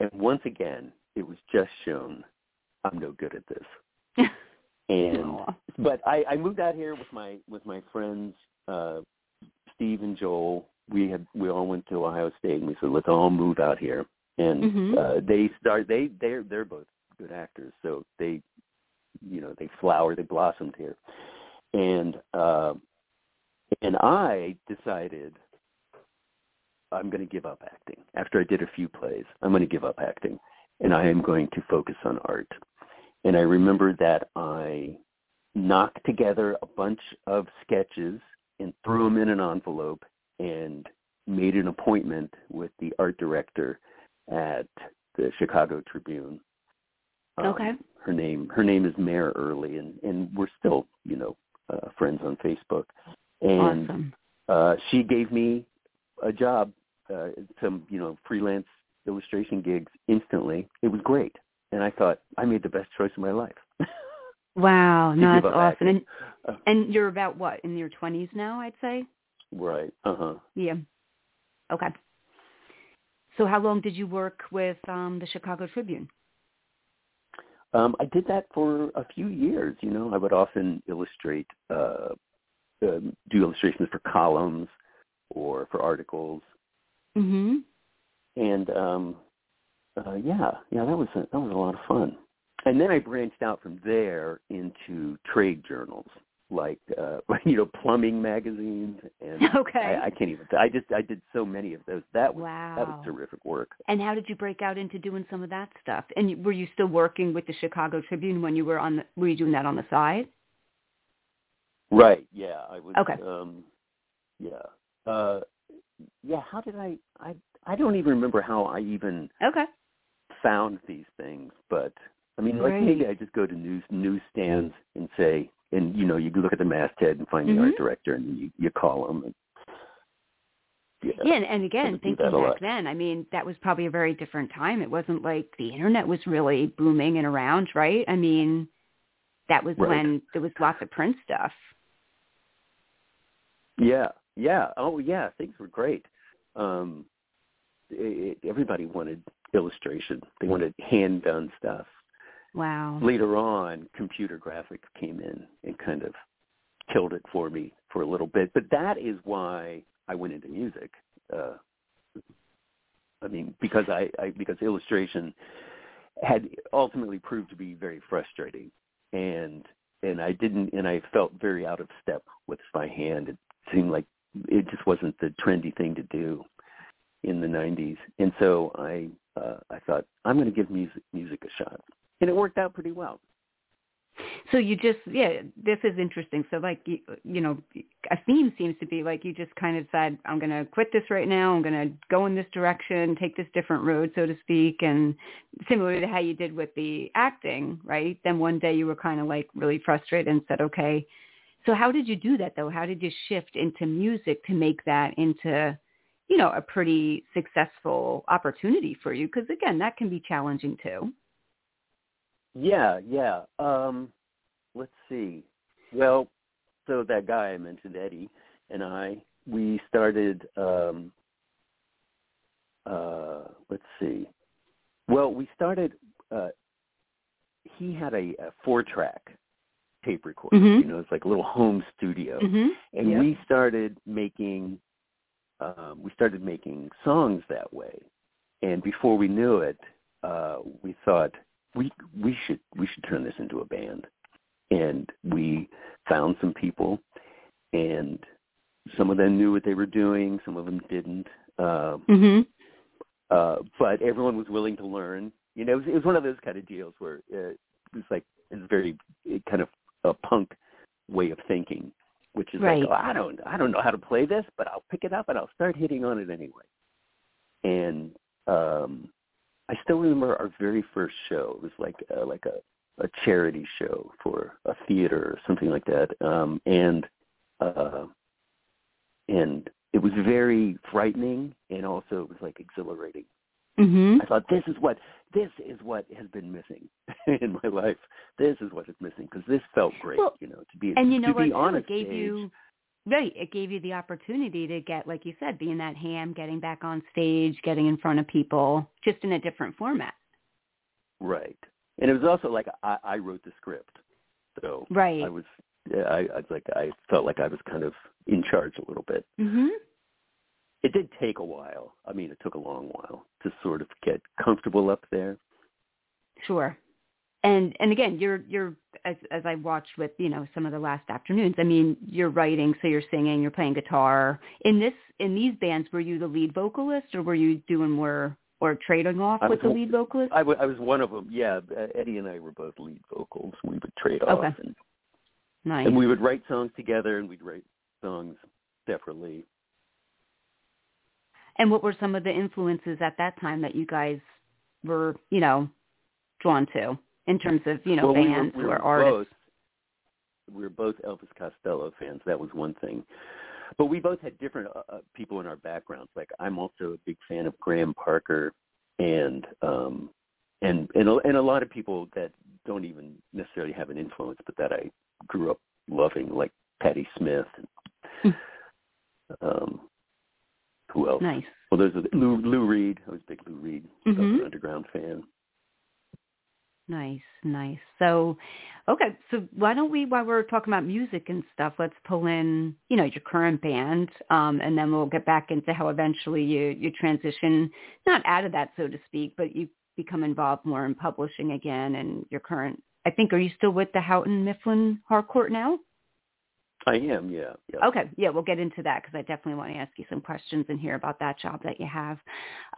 And once again, it was just shown I'm no good at this. And Aw. but I, I moved out here with my with my friends uh Steve and Joel. We had we all went to Ohio State and we said let's all move out here. And Mhm. uh they start they they're they're both good actors, so they you know, they flowered, they blossomed here. And uh and I decided I'm going to give up acting. After I did a few plays, I'm going to give up acting and I am going to focus on art. And I remember that I knocked together a bunch of sketches and threw them in an envelope and made an appointment with the art director at the Chicago Tribune. Um, Okay. Her name her name is Mare Early, and and we're still you know uh, friends on Facebook. And awesome uh, she gave me a job, uh, some you know freelance illustration gigs instantly. It was great, and I thought I made the best choice of my life. wow no that's awesome and acting. Uh, and you're about what in your 20s now I'd say right. Uh huh. yeah okay so how long did you work with um the Chicago Tribune Um, I did that for a few years. You know, I would often illustrate, uh, um, do illustrations for columns or for articles, mhm and um, uh, yeah, yeah, that was a, that was a lot of fun. And then I branched out from there into trade journals, like uh, you know, plumbing magazines, and Okay. I, I can't even. I just I did so many of those. That was that was terrific work. And how did you break out into doing some of that stuff? And were you still working with the Chicago Tribune when you were on the, were you doing that on the side? Right. Yeah. I was. Okay. Um, yeah. Uh, yeah. How did I? I I don't even remember how I even Okay. found these things, but I mean, like maybe I just go to news newsstands and say, and you know, you look at the masthead and find the Mhm. art director, and you you call them. And, Yeah, yeah and, and again, thinking back then, I mean, that was probably a very different time. It wasn't like the internet was really booming and around, right? I mean, that was Right. when there was lots of print stuff. Yeah, yeah. Oh, yeah. Things were great. Um, it, everybody wanted illustration. They wanted hand done stuff. Wow. Later on, computer graphics came in and kind of killed it for me for a little bit. But that is why I went into music. Uh, I mean, because I, I because illustration had ultimately proved to be very frustrating, and and I didn't, and I felt very out of step with my hand. It seemed like it just wasn't the trendy thing to do in the 90s, and so I uh, I thought I'm going to give music music a shot, and it worked out pretty well. So you just, yeah, this is interesting. So like, you, you know, a theme seems to be like you just kind of said, I'm going to quit this right now. I'm going to go in this direction, take this different road, so to speak. And similar to how you did with the acting, right? Then one day you were kind of like really frustrated and said, okay. So how did you do that though? How did you shift into music to make that into, you know, a pretty successful opportunity for you? Because again, that can be challenging too. Yeah, yeah. Um, let's see. Well, so that guy I mentioned, Eddie, and I, we started. Um, uh, let's see. Well, we started. Uh, he had a, a four-track tape recorder. Mhm. You know, it's like a little home studio, Mm-hmm. and Yep. we started making. Um, we started making songs that way, and before we knew it, uh, we thought we we should we should turn this into a band and we found some people and some of them knew what they were doing some of them didn't uh, Mm-hmm. uh, but everyone was willing to learn you know it was, it was one of those kind of deals where uh, it was like it's very it kind of a punk way of thinking which is Right. like oh, i don't i don't know how to play this but i'll pick it up and i'll start hitting on it anyway and um I still remember our very first show. It was like uh, like a a charity show for a theater or something like that. Um and uh and it was very frightening and also it was like exhilarating. Mm-hmm. I thought this is what this is what has been missing in my life. This is what is missing because this felt great, Well, you know, to be And you know to what? be on a it gave stage. you right. It gave you the opportunity to get, like you said, being that ham, getting back on stage, getting in front of people, just in a different format. Right. And it was also like I, I wrote the script. So Right. I was yeah, I, I was like I felt like I was kind of in charge a little bit. Mhm. It did take a while. I mean, it took a long while to sort of get comfortable up there. Sure. And and again, you're you're as as I watched with you know some of the last afternoons. I mean, you're writing, so you're singing, you're playing guitar. In this in these bands, were you the lead vocalist, or were you doing more or trading off with the lead vocalist? I, w- I was one of them. Yeah, uh, Eddie and I were both lead vocals. We would trade off, Okay. and, nice. and we would write songs together, and we'd write songs separately. And what were some of the influences at that time that you guys were, you know, drawn to in terms of, you know, well, we bands were, we or were artists? Both, we were both Elvis Costello fans. That was one thing. But we both had different uh, uh, people in our backgrounds. Like I'm also a big fan of Graham Parker, and um, and and a, and a lot of people that don't even necessarily have an influence, but that I grew up loving, like Patti Smith. Hmm. um, who else? Nice. Well, there's a, Lou, Lou Reed. I was a big Lou Reed Mhm. Velvet Underground fan. Nice, nice. So, okay, so why don't we, while we're talking about music and stuff, let's pull in, you know, your current band, um, and then we'll get back into how eventually you you transition, not out of that, so to speak, but you become involved more in publishing again, and your current. I think, are you still with the Houghton Mifflin Harcourt now? I am, yeah, yeah. Okay, yeah, we'll get into that because I definitely want to ask you some questions and hear about that job that you have.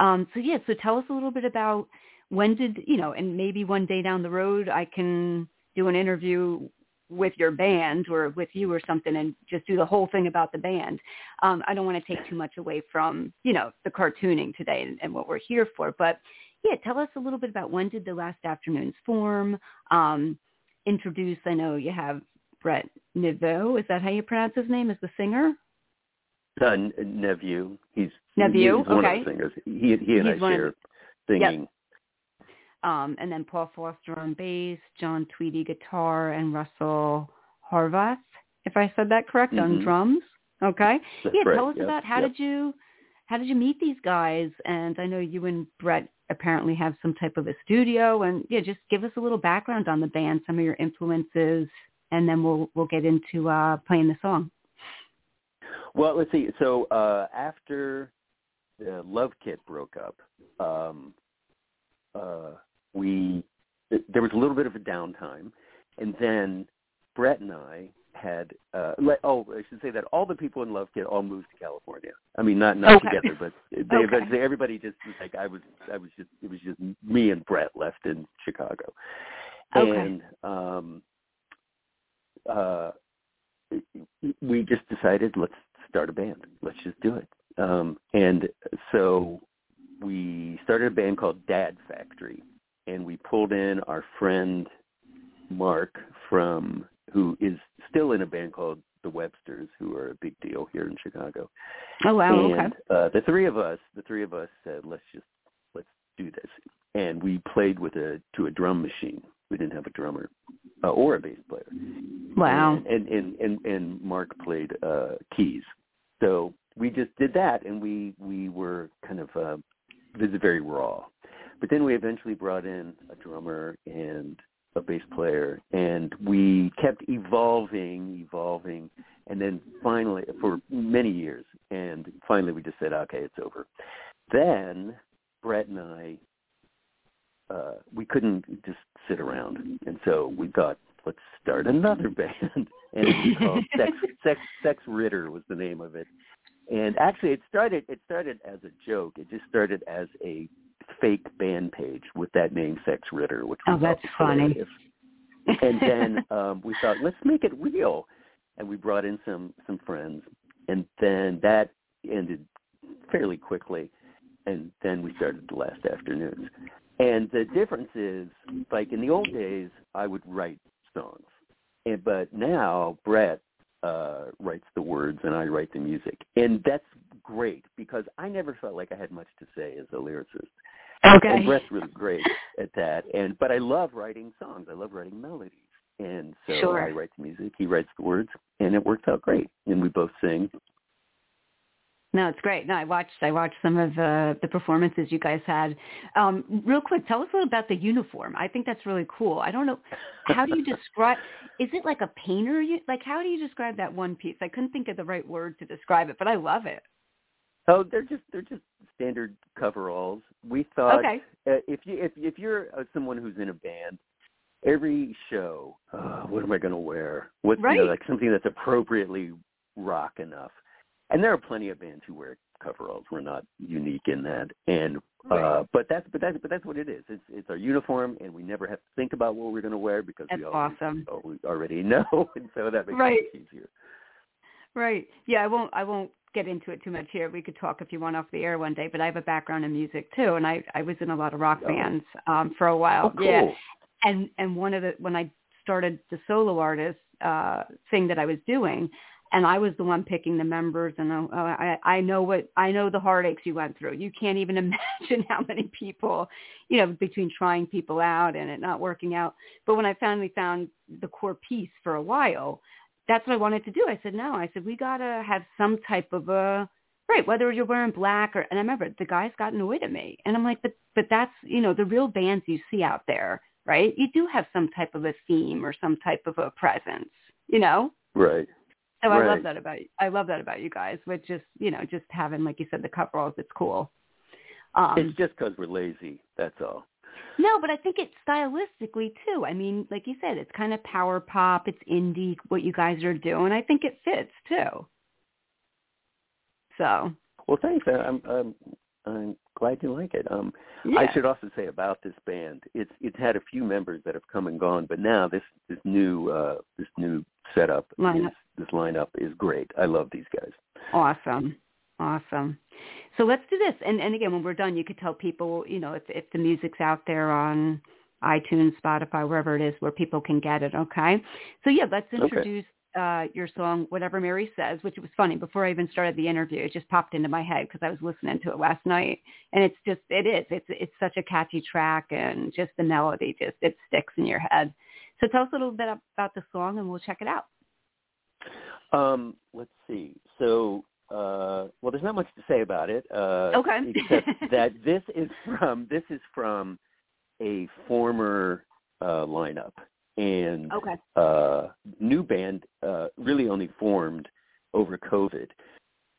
Um, so yeah, so tell us a little bit about when did you know, and maybe one day down the road I can do an interview with your band or with you or something and just do the whole thing about the band. Um, I don't want to take too much away from you know the cartooning today and, and what we're here for, but yeah, tell us a little bit about when did the last afternoons form. Um, introduce. I know you have Brett Neveu. Is that how you pronounce his name? As the singer? Uh, nephew. He's nephew. He's one okay. of the singers. He he and He's I share singing. Yep. Um, and then Paul Foster on bass, John Tweedy guitar, and Russell Horvath, if I said that correct, mm-hmm. on drums. Okay. That's yeah. right. Tell us yep. about how yep. did you how did you meet these guys? And I know you and Brett apparently have some type of a studio, and yeah, just give us a little background on the band, some of your influences, and then we'll we'll get into uh, playing the song. Well, let's see. So uh, after the Love Kit broke up, um, uh, we there was a little bit of a downtime, and then Brett and I had uh let, oh I should say that all the people in Love Kit all moved to California. I mean not not okay. together, but they okay. eventually everybody just was like I was I was just it was just me and Brett left in Chicago. Okay. And um uh we just decided let's start a band. Let's just do it. Um and so we started a band called Dad Factory and we pulled in our friend Mark from who is still in a band called the Websters, who are a big deal here in Chicago. Oh wow! And okay. uh, the three of us, the three of us said, "Let's just let's do this." And we played with a to a drum machine. We didn't have a drummer uh, or a bass player. Wow. And and and and, and Mark played uh, keys. So we just did that, and we we were kind of uh, this is very raw. But then we eventually brought in a drummer and a bass player and we kept evolving evolving and then finally for many years and finally we just said okay it's over. Then brett and i uh we couldn't just sit around and so we thought let's start another band. And it was called sex sex sex ritter was the name of it. And actually it started it started as a joke. It just started as a fake band page with that name Sex Ritter, which oh, that's funny. and then um, we thought, let's make it real, and we brought in some some friends, and then that ended fairly quickly, and then we started the last afternoons. And the difference is, like in the old days, I would write songs, and but now Brett uh writes the words and I write the music. And that's great because I never felt like I had much to say as a lyricist. Okay. And Brett's really great at that. And but I love writing songs. I love writing melodies. And so sure. I write the music, he writes the words, and it works out great. And we both sing. No, it's great. No, I watched I watched some of uh, the performances you guys had. Um, real quick, tell us a little about the uniform. I think that's really cool. I don't know how do you describe. Is it like a painter? Like how do you describe that one piece? I couldn't think of the right word to describe it, but I love it. Oh, they're just they're just standard coveralls. We thought okay. uh, if you if if you're uh, someone who's in a band, every show, uh, what am I going to wear? Right. you know, like something that's appropriately rock enough. And there are plenty of bands who wear coveralls. We're not unique in that. And right. uh but that's but that's but that's what it is. It's it's our uniform and we never have to think about what we're going to wear because that's we always, awesome. we already know and so that makes right. it easier. Right. Yeah, I won't I won't get into it too much here. We could talk if you want off the air one day, but I have a background in music too and I I was in a lot of rock oh. bands um for a while. Oh, cool. Yeah. And and one of the when I started the solo artist uh thing that I was doing, and I was the one picking the members and uh, I I know what I know the heartaches you went through. You can't even imagine how many people, you know, between trying people out and it not working out. But when I finally found the core piece for a while, that's what I wanted to do. I said, "No, I said we got to have some type of a right, whether you're wearing black or and I remember the guys got annoyed at me. And I'm like, "But but that's, you know, the real bands you see out there, right? You do have some type of a theme or some type of a presence, you know?" Right. So I love that about I love that about you guys. With just you know just having like you said the coveralls, it's cool. Um, it's just because we're lazy. That's all. No, but I think it's stylistically too. I mean, like you said, it's kind of power pop. It's indie. What you guys are doing, I think it fits too. So. Well, thanks. I'm I'm I'm glad you like it. Um, yeah. I should also say about this band, it's it's had a few members that have come and gone, but now this this new uh, this new setup lineup. is this lineup is great. I love these guys. Awesome. Awesome. So let's do this. And and again, when we're done, you could tell people, you know, if if the music's out there on iTunes, Spotify, wherever it is where people can get it. Okay. So yeah, let's introduce uh, your song "Whatever Mary Says," which was funny. Before I even started the interview, it just popped into my head because I was listening to it last night, and it's just it is it's it's such a catchy track, and just the melody just it sticks in your head. So tell us a little bit about the song, and we'll check it out. Um, let's see. So, uh, well, there's not much to say about it. Uh, okay. except that this is from this is from a former uh, lineup and okay. uh, new band uh, really only formed over COVID.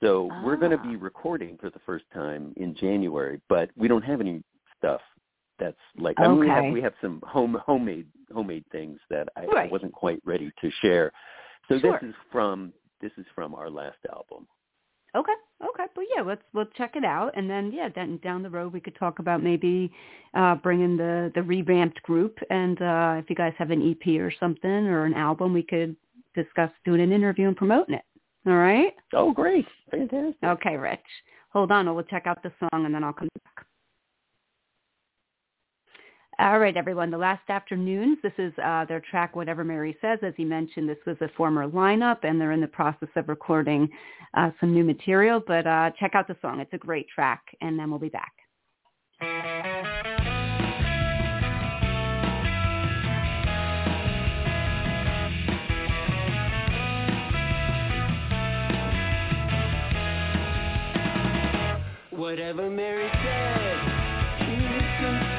So ah. we're going to be recording for the first time in January, but we don't have any stuff that's like I mean, we have we have some home homemade homemade things that I, right. I wasn't quite ready to share. So sure. this is from this is from our last album. Okay. Okay. Well, yeah, let's let's check it out, and then yeah, then down the road we could talk about maybe uh, bringing the the revamped group, and uh, if you guys have an EP or something or an album, we could discuss doing an interview and promoting it. All right. Oh, great! Fantastic. Okay, Rich. Hold on, we'll check out the song, and then I'll come back. All right, everyone. The Last Afternoons. This is uh, their track, Whatever Mary Says. As you mentioned, this was a former lineup, and they're in the process of recording uh, some new material. But uh, check out the song. It's a great track, and then we'll be back. Whatever Mary said, she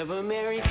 Whatever Mary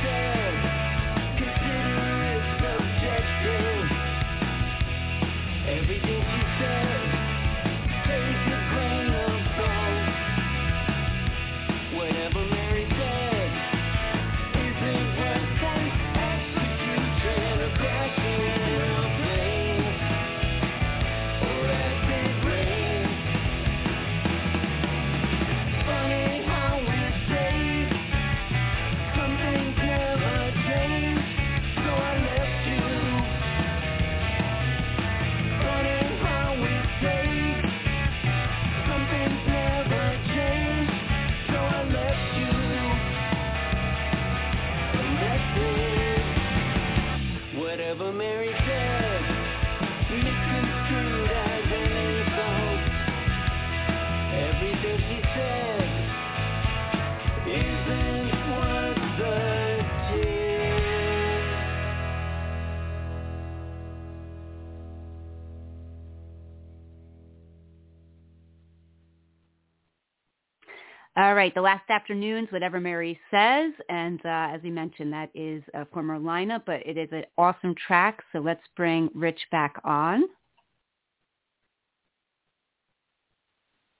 All right, the last afternoons, whatever Mary says, and uh, as we mentioned, that is a former lineup, but it is an awesome track. So let's bring Rich back on.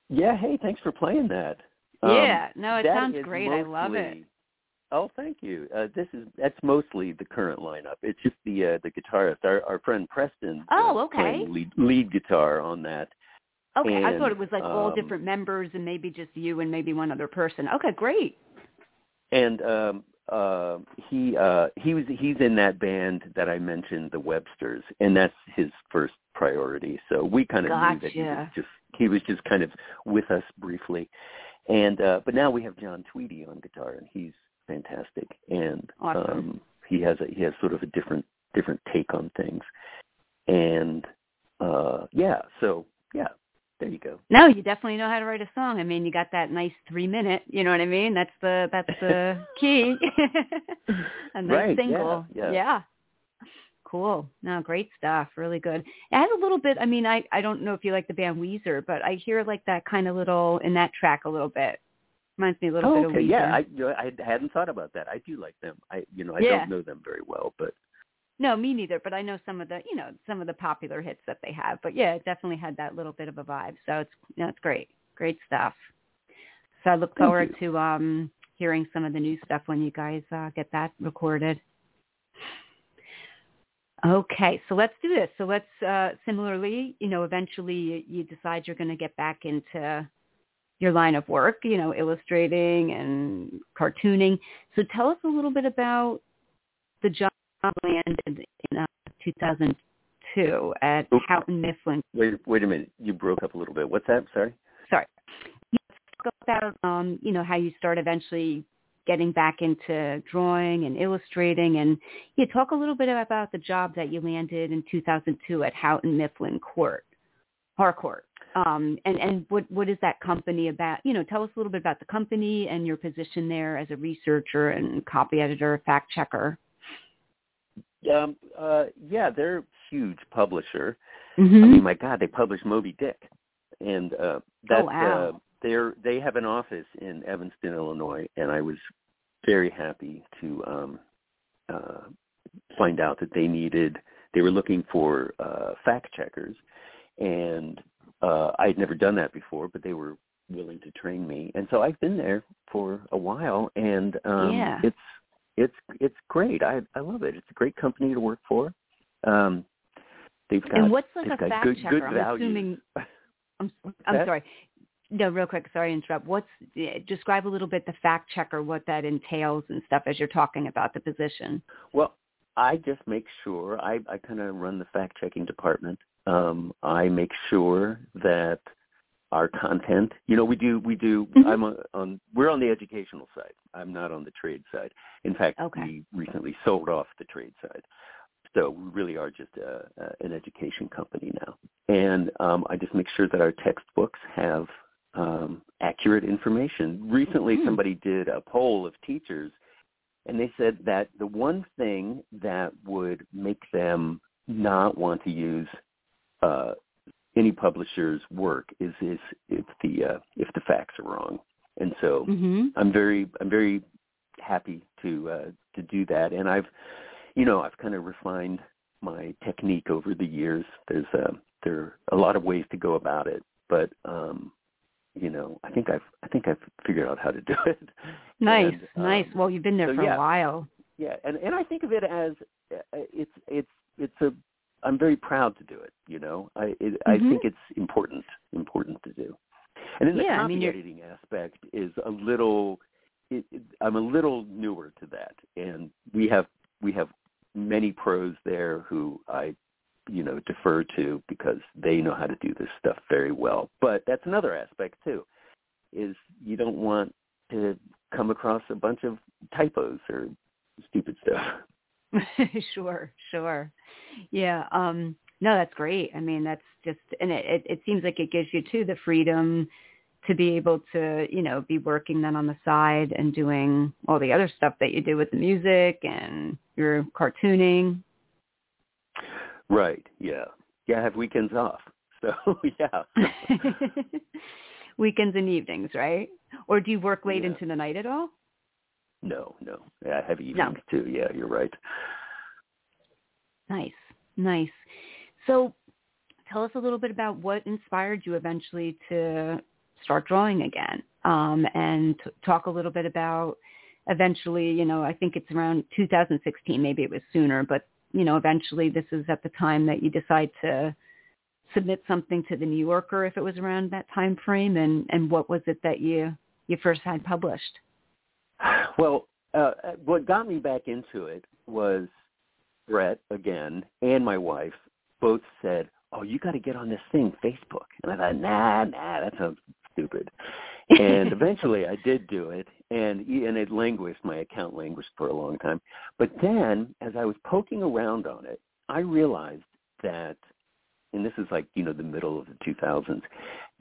Yeah. Hey, thanks for playing that. Um, yeah, no, it sounds great. I love it. Oh, thank you. Uh, this is that's mostly the current lineup. It's just the uh, the guitarist, our our friend Preston. Oh, uh, okay. playing Lead, lead guitar on that. Okay, I thought it was like all um, different members and maybe just you and maybe one other person. Okay, great. And um, uh, he uh, he was he's in that band that I mentioned, the Websters, and that's his first priority. So we kind of knew that he was just he was just kind of with us briefly. And uh, but now we have John Tweedy on guitar, and he's fantastic. And Awesome. um, he has a he has sort of a different different take on things. And uh, yeah, so yeah, there you go. No, you definitely know how to write a song. I mean, you got that nice three minute. You know what I mean? That's the that's the key. a nice Right, yeah, single. yeah. Cool. No, great stuff. Really good. It has a little bit. I mean, I I don't know if you like the band Weezer, but I hear like that kind of little in that track a little bit. Reminds me a little Oh, bit of okay, Weezer. yeah, I you know, I hadn't thought about that. I do like them. I you know I Yeah. don't know them very well, but No, me neither. But I know some of the, you know, some of the popular hits that they have. But yeah, it definitely had that little bit of a vibe. So it's, you know, it's great, great stuff. So I look forward to um hearing some of the new stuff when you guys uh, get that recorded. Okay, so let's do this. So let's uh, similarly, you know, eventually you, you decide you're going to get back into your line of work, you know, illustrating and cartooning. So tell us a little bit about the job landed in uh, 2002 at Oop. Houghton Mifflin. wait wait a minute, you broke up a little bit. What's that? Sorry. Sorry. Let's talk about um, you know how you start eventually getting back into drawing and illustrating, and yeah, talk a little bit about the job that you landed in 2002 at Houghton Mifflin Court, Harcourt. Um, and and what what is that company about? You know, tell us a little bit about the company and your position there as a researcher and copy editor, fact checker. Um, uh, yeah, they're a huge publisher. Mm-hmm. I mean, my God, they published Moby Dick, and uh, that's Oh, wow. uh, they're they have an office in Evanston, Illinois, and I was very happy to um, uh, find out that they needed they were looking for uh, fact checkers, and uh, I had never done that before, but they were willing to train me, and so I've been there for a while, and um, Yeah. it's it's it's great. I I love it. It's a great company to work for. Um, they've got and what's like a fact good checker? good I'm values. assuming I'm, I'm that? sorry. No, real quick. Sorry to interrupt. What's describe a little bit the fact checker, what that entails and stuff as you're talking about the position. Well, I just make sure I I kind of run the fact checking department. Um, I make sure that our content, you know, we do we do. Mhm. I'm on, on we're on the educational side. I'm not on the trade side. In fact, Okay. we recently sold off the trade side. So we really are just a, a, an education company now. And um, I just make sure that our textbooks have um, accurate information. Recently, Mhm. somebody did a poll of teachers, and they said that the one thing that would make them not want to use uh, any publisher's work is is if the uh, if the facts are wrong. And so Mm-hmm. I'm very I'm very happy to uh, to do that, and I've you know I've kind of refined my technique over the years. There's uh, there are a lot of ways to go about it, but um, you know I think I've I think I've figured out how to do it. Nice, And, nice. um, Well, you've been there so for yeah. a while. yeah, and and I think of it as uh, it's it's it's a I'm very proud to do it. You know, I it, I Mhm. think it's important important to do. And then the Yeah, I mean, editing aspect is a little. It, it, I'm a little newer to that, and we have we have many pros there who I, you know, defer to because they know how to do this stuff very well. But that's another aspect too, is you don't want to come across a bunch of typos or stupid stuff. sure, sure. Yeah. Um no, that's great. I mean, that's just and it, it it seems like it gives you too the freedom to be able to, you know, be working then on the side and doing all the other stuff that you do with the music and your cartooning. Right. Yeah. Yeah. I have weekends off. So yeah. Weekends and evenings, right? Or do you work late Yeah. into the night at all? No, no. Yeah, I have evenings too. Yeah, you're right. Nice, nice. So tell us a little bit about what inspired you eventually to start drawing again um, and t- talk a little bit about eventually, you know, I think it's around 2016, maybe it was sooner, but, you know, eventually this is at the time that you decide to submit something to the New Yorker if it was around that time frame and, and what was it that you, you first had published? Well, uh, what got me back into it was Brett again and my wife both said, "Oh, you got to get on this thing, Facebook." And I thought, "Nah, nah, that sounds stupid." and eventually I did do it, and and it languished. My account languished for a long time. But then, as I was poking around on it, I realized that, and this is like you know the middle of the 2000s,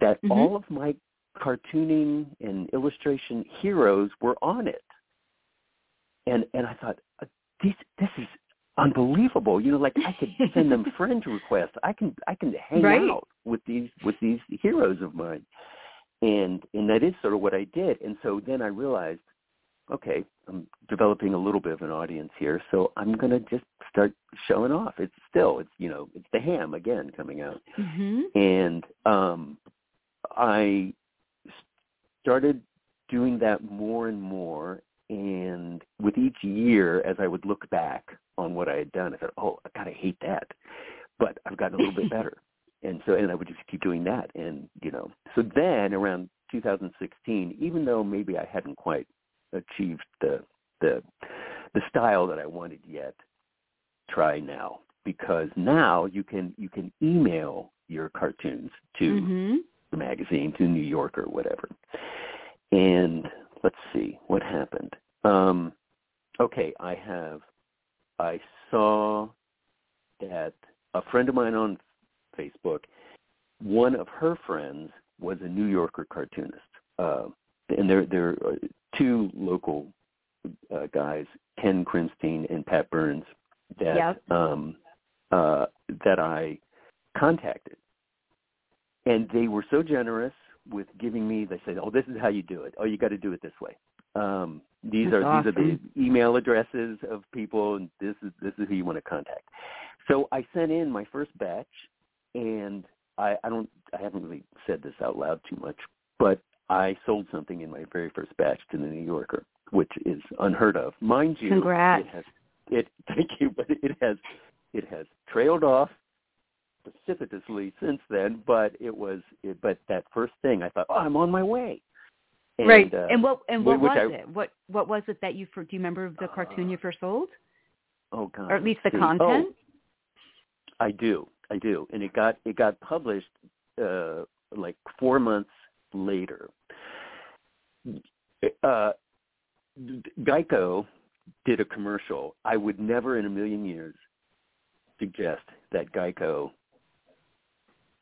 that Mhm. all of my cartooning and illustration heroes were on it, and and I thought uh, these this is unbelievable. You know, like I could send them friend requests. I can I can hang Right. out with these with these heroes of mine and and that is sort of what I did. And so then I realized, okay, I'm developing a little bit of an audience here, so I'm gonna just start showing off. It's still, it's you know, it's the ham again coming out, Mhm. and um, I started doing that more and more. And with each year, as I would look back on what I had done, I thought, oh, God, I hate that, but I've gotten a little bit better and so and I would just keep doing that and you know so then around 2016 even though maybe I hadn't quite achieved the the the style that I wanted yet try now because now you can you can email your cartoons to Mhm. Magazine to New York or whatever. And let's see what happened? Um okay I have I saw that a friend of mine on Facebook, one of her friends was a New Yorker cartoonist, uh, and there there are two local uh, guys, Ken Krimstein and Pat Byrnes, that Yep. um, uh, that I contacted, and they were so generous with giving me. They said, "Oh, this is how you do it. Oh, you got to do it this way." Um, these That's are these are the awesome. email addresses of people, and this is this is who you want to contact. So I sent in my first batch, and I, I don't I haven't really said this out loud too much, but I sold something in my very first batch to the New Yorker, which is unheard of, mind you. Congrats. It has it thank you, but it has it has trailed off precipitously since then. But it was it, but that first thing I thought, oh, I'm on my way. And, right. uh, and what and what was I- it? What what was it that you for? Do you remember the cartoon you first sold, oh God, or at least the see. Oh, content? I do, I do, and it got it got published uh, like four months later. Uh, Geico did a commercial. I would never in a million years suggest that Geico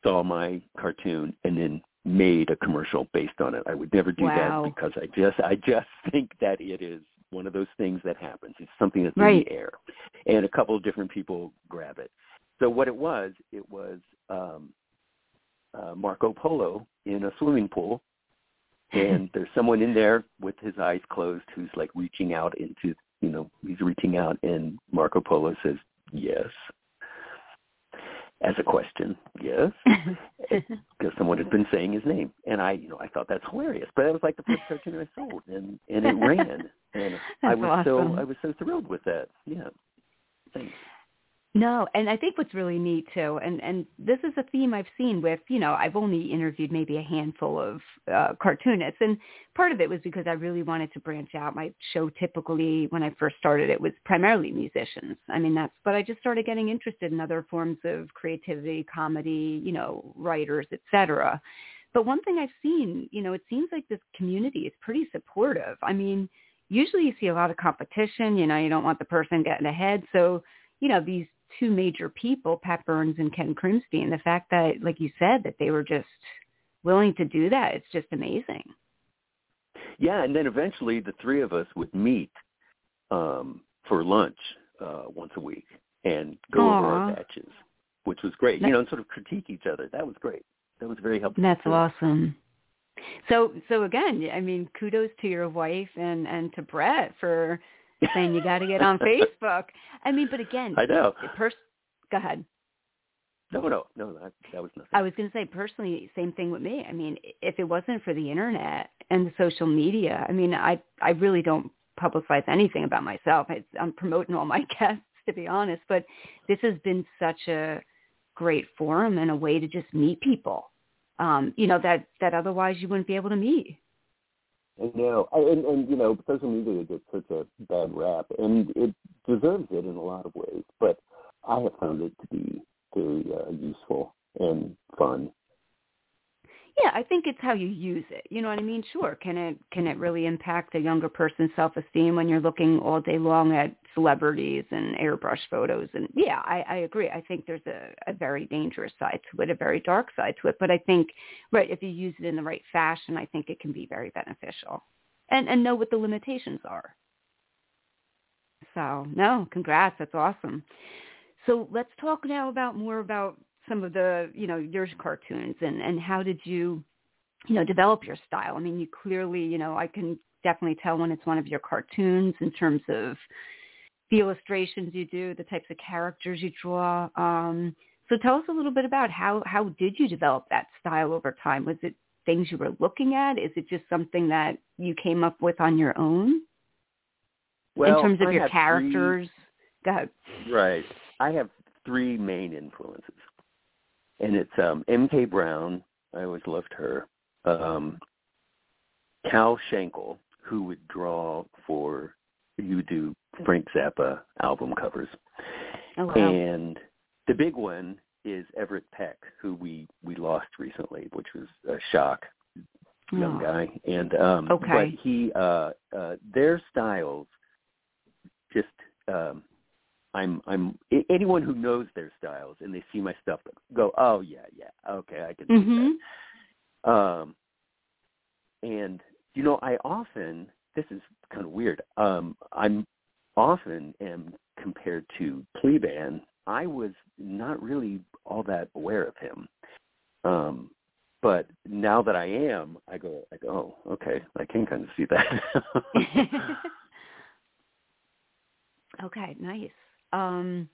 saw my cartoon and then made a commercial based on it. I would never do Wow. that because I just I just think that it is one of those things that happens. It's something that's in the air, and a couple of different people grab it. So what it was, it was um, uh, Marco Polo in a swimming pool, and there's someone in there with his eyes closed who's like reaching out into, you know, he's reaching out, and Marco Polo says yes, as a question, yes, because someone had been saying his name, and I, you know, I thought that's hilarious. But that was like the first cartoon I sold, and and it ran, and I was awesome. so I was so thrilled with that. Yeah, thanks. No, and I think what's really neat too, and and this is a theme I've seen with, you know, I've only interviewed maybe a handful of uh, cartoonists, and part of it was because I really wanted to branch out. My show typically, when I first started, it was primarily musicians. I mean, that's, but I just started getting interested in other forms of creativity, comedy, you know, writers, etc. But one thing I've seen, you know, it seems like this community is pretty supportive. I mean, usually you see a lot of competition. You know, you don't want the person getting ahead, so you know these two major people, Pat Byrnes and Ken Krimstein, the fact that, like you said, that they were just willing to do that, it's just amazing. Yeah, and then eventually the three of us would meet um, for lunch uh, once a week and go over our batches, which was great. That- You know, and sort of critique each other. That was great. That was very helpful. That's awesome. So, so again, I mean, kudos to your wife and and to Brett for saying you got to get on Facebook. I mean, but again, I know. pers- go ahead. No, no, no. That, that was nothing. I was going to say personally, same thing with me. I mean, if it wasn't for the internet and the social media, I mean, I I really don't publicize anything about myself. I, I'm promoting all my guests, to be honest. But this has been such a great forum and a way to just meet people, um, you know, that that otherwise you wouldn't be able to meet. I know, I, and, and you know, social media gets such a bad rap, and it deserves it in a lot of ways. But I have found it to be very uh, useful and fun. Yeah, I think it's how you use it. You know what I mean? Sure. Can it can it really impact a younger person's self esteem when you're looking all day long at celebrities and airbrush photos? And yeah, I, I agree. I think there's a, a very dangerous side to it, a very dark side to it. But I think right, if you use it in the right fashion, I think it can be very beneficial. And and know what the limitations are. So no, congrats, that's awesome. So let's talk now about more about some of the, you know, your cartoons and, and how did you, you know, develop your style? I mean, you clearly, you know, I can definitely tell when it's one of your cartoons in terms of the illustrations you do, the types of characters you draw. Um, so tell us a little bit about how, how did you develop that style over time? Was it things you were looking at? Is it just something that you came up with on your own? Well, in terms of I your characters? Go ahead. Right. I have three main influences, and it's um, M.K. Brown. I always loved her. Um, Cal Schenkel, who would draw for you do Frank Zappa album covers, Oh, wow. and the big one is Everett Peck, who we we lost recently, which was a shock. Young Oh. guy, and um, Okay. but he uh, uh, their styles just um, I'm I'm anyone who knows their styles and they see my stuff go oh yeah yeah okay I can see Mhm. that um and you know I often this is kind of weird. Um I'm often am compared to Pleban. I was not really all that aware of him. Um but now that I am I go I go oh okay. I can kind of see that. Okay, nice. Um,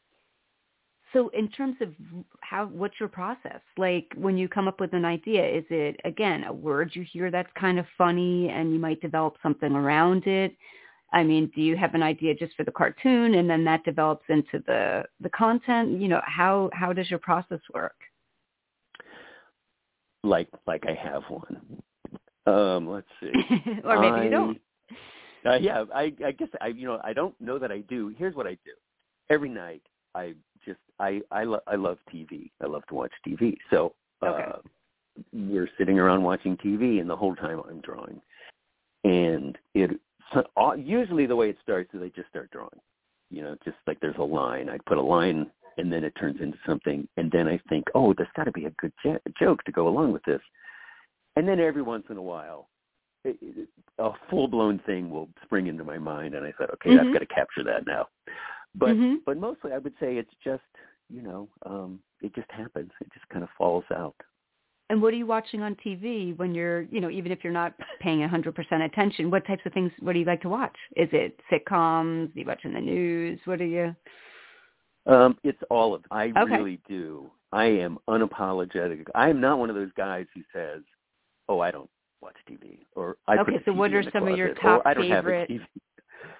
so in terms of how, what's your process? Like when you come up with an idea, is it again a word you hear that's kind of funny and you might develop something around it? I mean, do you have an idea just for the cartoon and then that develops into the the content? You know, how how does your process work? like like I have one. Um, let's see. or maybe I, you don't. Uh, yeah, I I guess I you know I don't know that I do. Here's what I do. Every night I just I I lo- I love TV. I love to watch TV. So uh, Okay. we're sitting around watching TV, and the whole time I'm drawing. And it so, usually the way it starts is I just start drawing. You know, just like there's a line. I put a line, and then it turns into something, and then I think, oh, there's got to be a good j- joke to go along with this. And then every once in a while, a full blown thing will spring into my mind, and I thought, okay, Mhm. I've got to capture that now. But Mhm. but mostly, I would say it's just you know, um, it just happens. It just kind of falls out. And what are you watching on TV when you're, you know, even if you're not paying 100% attention, what types of things, what do you like to watch? Is it sitcoms? Are you watching the news? What are you? Um, it's all of. I Okay. really do. I am unapologetic. I am not one of those guys who says, "Oh, I don't watch TV," or "I Okay, so what are some of your top "I don't favorite-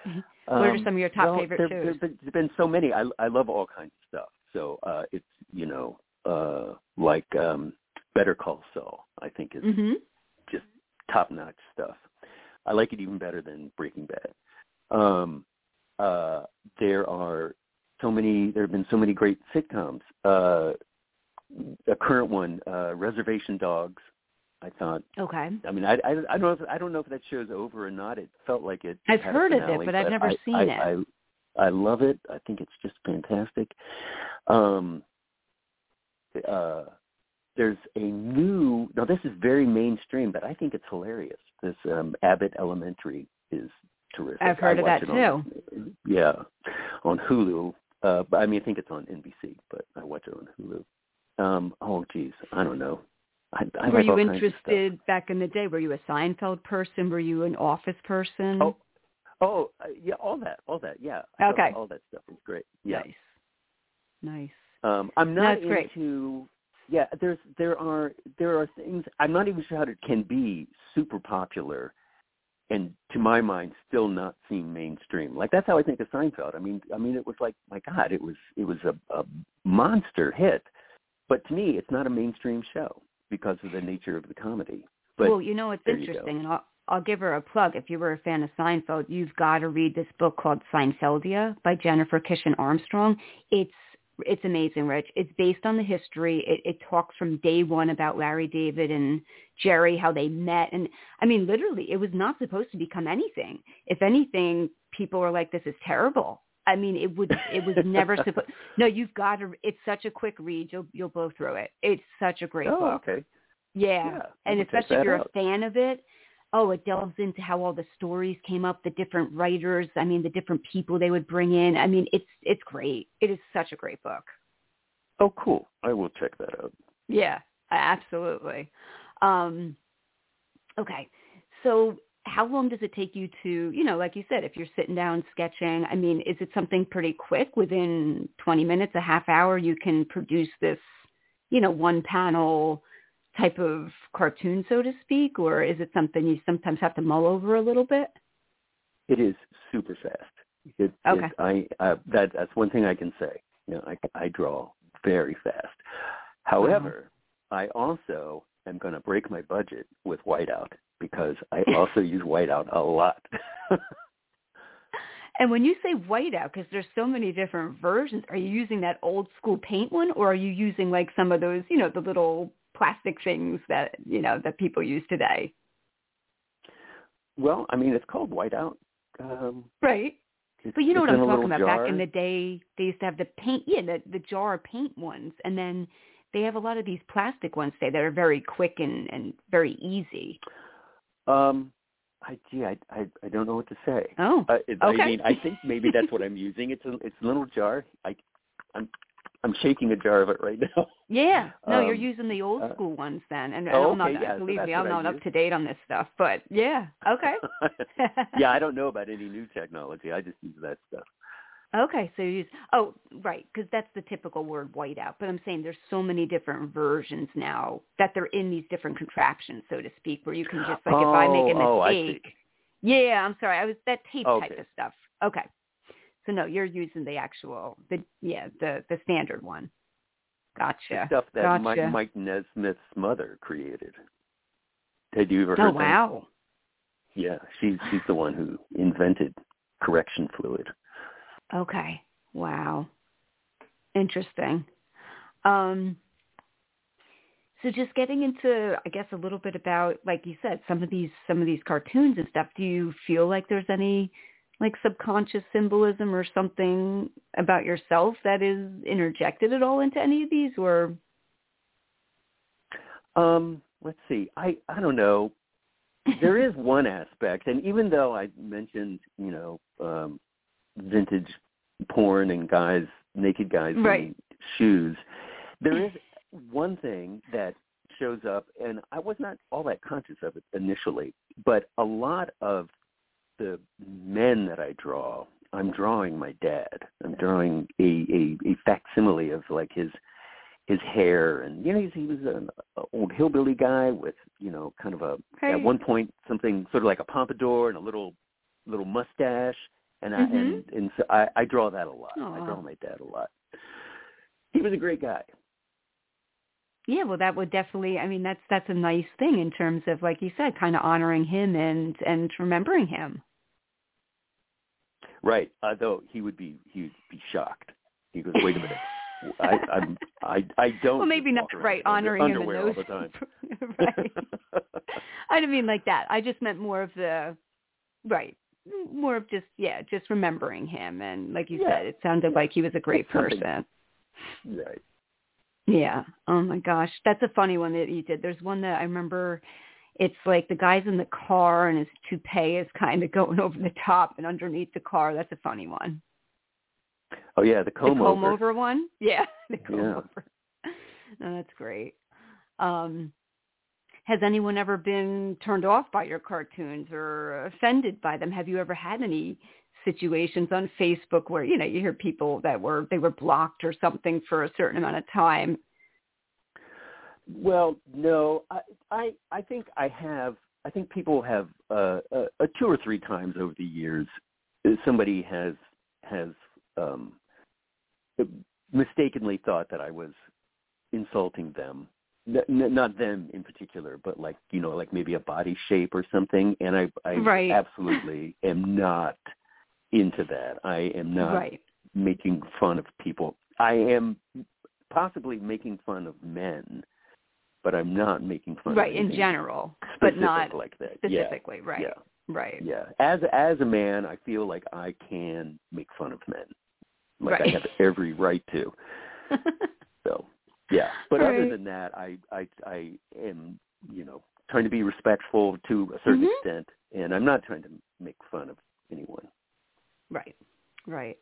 TV." What are Um, some of your top well, favorite there, shows? There, there's been so many. I I love all kinds of stuff. So uh, it's you know uh, like um, Better Call Saul. I think is Mhm. just top notch stuff. I like it even better than Breaking Bad. Um, uh, there are so many. There have been so many great sitcoms. Uh, a current one, uh, Reservation Dogs. I thought. Okay. I mean, I, I, I don't know. If, I don't know if that show's over or not. It felt like it. I've heard of it, finale, but I've never I, seen I, it. I, I love it. I think it's just fantastic. Um, uh, there's a new. Now, this is very mainstream, but I think it's hilarious. This um, Abbott Elementary is terrific. I've heard I of that on- yeah, on Hulu. Uh, but I mean, I think it's on NBC, but I watch it on Hulu. Um, oh, geez, I don't know. I, I Were you all interested back in the day? Were you a Seinfeld person? Were you an Office person? Oh, oh, uh, yeah, all that, all that, yeah. Okay. all that stuff was great. Yeah. Nice. Nice. Um, I'm not That's great. into. Yeah, there's there are there are things I'm not even sure how it can be super popular, and to my mind still not seem mainstream. Like that's how I think of Seinfeld. I mean, I mean it was like my God, it was it was a, a monster hit, but to me it's not a mainstream show because of the nature of the comedy. But well, you know what's there you go. interesting, and I'll, I'll give her a plug. If you were a fan of Seinfeld, you've got to read this book called Seinfeldia by Jennifer Keishin Armstrong. It's it's amazing, Rich. It's based on the history. It, it talks from day one about Larry David and Jerry, how they met. And I mean, literally, it was not supposed to become anything. If anything, people were like, this is terrible. I mean, it would, it was never supposed, no, you've got to, it's such a quick read. You'll, you'll blow through it. It's such a great book. oh, book. okay. Yeah. Yeah, and especially if you're out. a fan of it, oh, it delves into how all the stories came up, the different writers, I mean, the different people they would bring in. I mean, it's it's great. It is such a great book. Oh, cool. I will check that out. Yeah, absolutely. Um okay. So how long does it take you to, you know, like you said, if you're sitting down sketching, I mean, is it something pretty quick within 20 minutes, a half hour you can produce this, you know, one panel type of cartoon, so to speak, or is it something you sometimes have to mull over a little bit? It is super fast. It, Okay. It, I uh, that that's one thing I can say. You know, I I draw very fast. However, I also am going to break my budget with whiteout because I also use whiteout a lot. And when you say whiteout, because there's so many different versions, are you using that old school paint one, or are you using like some of those, you know, the little plastic things that you know that people use today? well, I mean, it's called whiteout. Um, Right. But you know what I'm talking about. Back in the day, they used to have the paint, yeah, the the jar paint ones, and then they have a lot of these plastic ones today that are very quick and and very easy. Um, I gee, I I, I don't know what to say. Oh, Uh, Okay. I mean, I think maybe that's what I'm using. It's a it's a little jar. I I'm I'm shaking a jar of it right now. yeah. No, you're Um, using the old uh, school ones then, and oh, I'm not. okay, yeah, believe that's me, I'm not up to date on this stuff, but yeah. Okay. yeah, I don't know about any new technology. I just use that stuff. Okay, so you use oh right because that's the typical word whiteout. But I'm saying there's so many different versions now that they're in these different contraptions, so to speak, where you can just like if I make a Oh, oh, mistake. Yeah, I'm sorry, I was that tape type of stuff. Okay, so no, you're using the actual the yeah the the standard one. Gotcha. Stuff that gotcha. Mike, Mike Nesmith's mother created. Had you ever oh heard that? wow. Yeah, she's she's the one who invented correction fluid. Okay. Wow. Interesting. Um, so just getting into, I guess, a little bit about, like you said, some of these some of these cartoons and stuff. Do you feel like there's any like subconscious symbolism or something about yourself that is interjected at all into any of these, or Um, let's see. I I don't know. There is one aspect, and even though I mentioned, you know, um, vintage porn and guys, naked guys Right. in shoes, there is one thing that shows up, and I was not all that conscious of it initially, but a lot of the men that I draw, I'm drawing my dad. I'm drawing a a, a facsimile of like his his hair, and you know he's, he was an old hillbilly guy with you know kind of a Right. at one point something sort of like a pompadour and a little little mustache, and I Mhm. and and so I, I draw that a lot. I draw my dad a lot. He was a great guy. yeah, well, that would definitely. I mean, that's that's a nice thing in terms of, like you said, kind of honoring him and and remembering him. Right. Although he would be he would be shocked. He goes, Wait a minute. I I'm I I don't Well, maybe not right honoring him in underwear those all the time. right. I didn't mean like that. I just meant more of the right, more of just yeah, just remembering him. And like you Yeah. said, it sounded Yeah. like he was a great person. right. Yeah. Oh my gosh, that's a funny one that you did. There's one that I remember. It's like the guy's in the car and his toupee is kind of going over the top and underneath the car. That's a funny one. Oh yeah, the comb, the comb over. over one. Yeah, the comb Yeah. over. No, that's great. Um, has anyone ever been turned off by your cartoons or offended by them? Have you ever had any situations on Facebook where you know you hear people that were they were blocked or something for a certain amount of time? Well, no, I, I I think I have. I think people have uh, uh, uh, two or three times over the years. uh, Somebody has has um, mistakenly thought that I was insulting them. N- not them in particular, but like you know, like maybe a body shape or something. And I, I Right. absolutely am not into that. I am not right. making fun of people I am possibly making fun of men, but I'm not making fun right in general, but not like that. specifically. Yeah, Right. Yeah. Right. Yeah. As as a man, I feel like I can make fun of men. Like Right. I have every right to. So yeah. But other Right. than that, I I I am you know trying to be respectful to a certain Mhm. extent, and I'm not trying to make fun of anyone. Right. Right.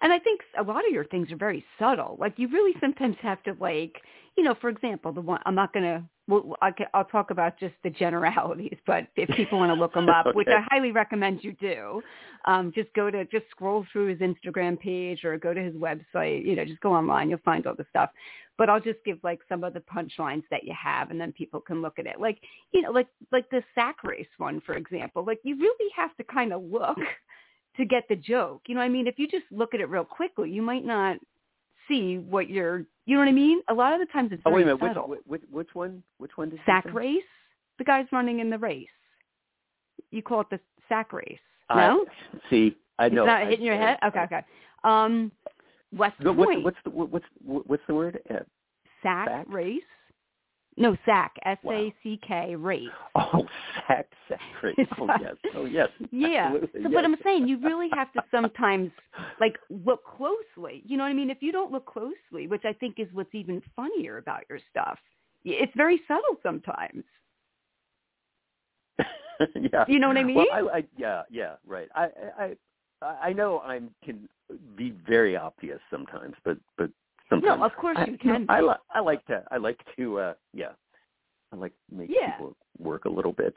And I think a lot of your things are very subtle. Like you really sometimes have to like, you know, for example, the one I'm not going to well, I'll talk about just the generalities, but if people want to look him up, which I highly recommend you do, um, just go to just scroll through his Instagram page or go to his website. You know, just go online, you'll find all the stuff. But I'll just give like some of the punchlines that you have, and then people can look at it. Like you know, like like the sack race one, for example. Like you really have to kind of look to get the joke. You know I mean? If you just look at it real quickly, you might not see what you're. You know what I mean? A lot of the times it's Oh wait a minute, subtle. which, which which one? Which one did sack race. The guy's running in the race. You call it the sack race. I- No, see, I know. it's not I- hitting your I- head. Okay, okay. Um, West No, Point what's, what's the what's what's the word? Uh, sack, sack? race. No, sack. S Wow. A C K oh, sack, sack race. It's Oh yes. Oh yes. Yeah. Absolutely, So, yes. but I'm saying you really have to sometimes like look closely. You know what I mean? If you don't look closely, which I think is what's even funnier about your stuff, it's very subtle sometimes. yeah. You know what I mean? Well, I, I yeah, yeah, right. I I I I know I can be very obvious sometimes, but but sometimes No, of course I, you can. I, li- I like to I like to uh yeah. I like make Yeah. people work a little bit.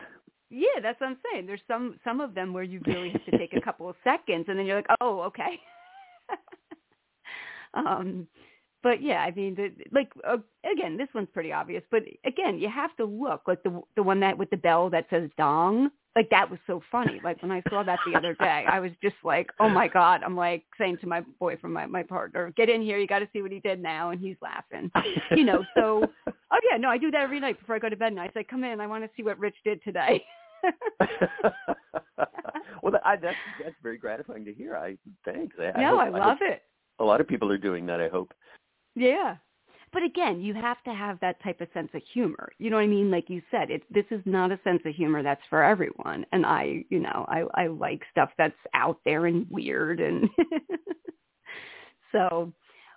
Yeah, that's what I'm saying. There's some some of them where you really have to take a couple of seconds, and then you're like, oh, okay. um, but yeah, I mean, the, like uh, again, this one's pretty obvious. But again, you have to look like the the one that with the bell that says dong. Like that was so funny. Like when I saw that the other day, I was just like, oh my god. I'm like saying to my boyfriend, my my partner, get in here. You got to see what he did now, and he's laughing. You know, so oh yeah, no, I do that every night before I go to bed. And I say, come in, I want to see what Rich did today. well, that, I, that's that's very gratifying to hear. I thanks. I, no, hope, I love hope it. A lot of people are doing that. I hope. Yeah. But again, you have to have that type of sense of humor. You know what I mean? Like you said, it this is not a sense of humor that's for everyone. And I, you know, I I like stuff that's out there and weird and so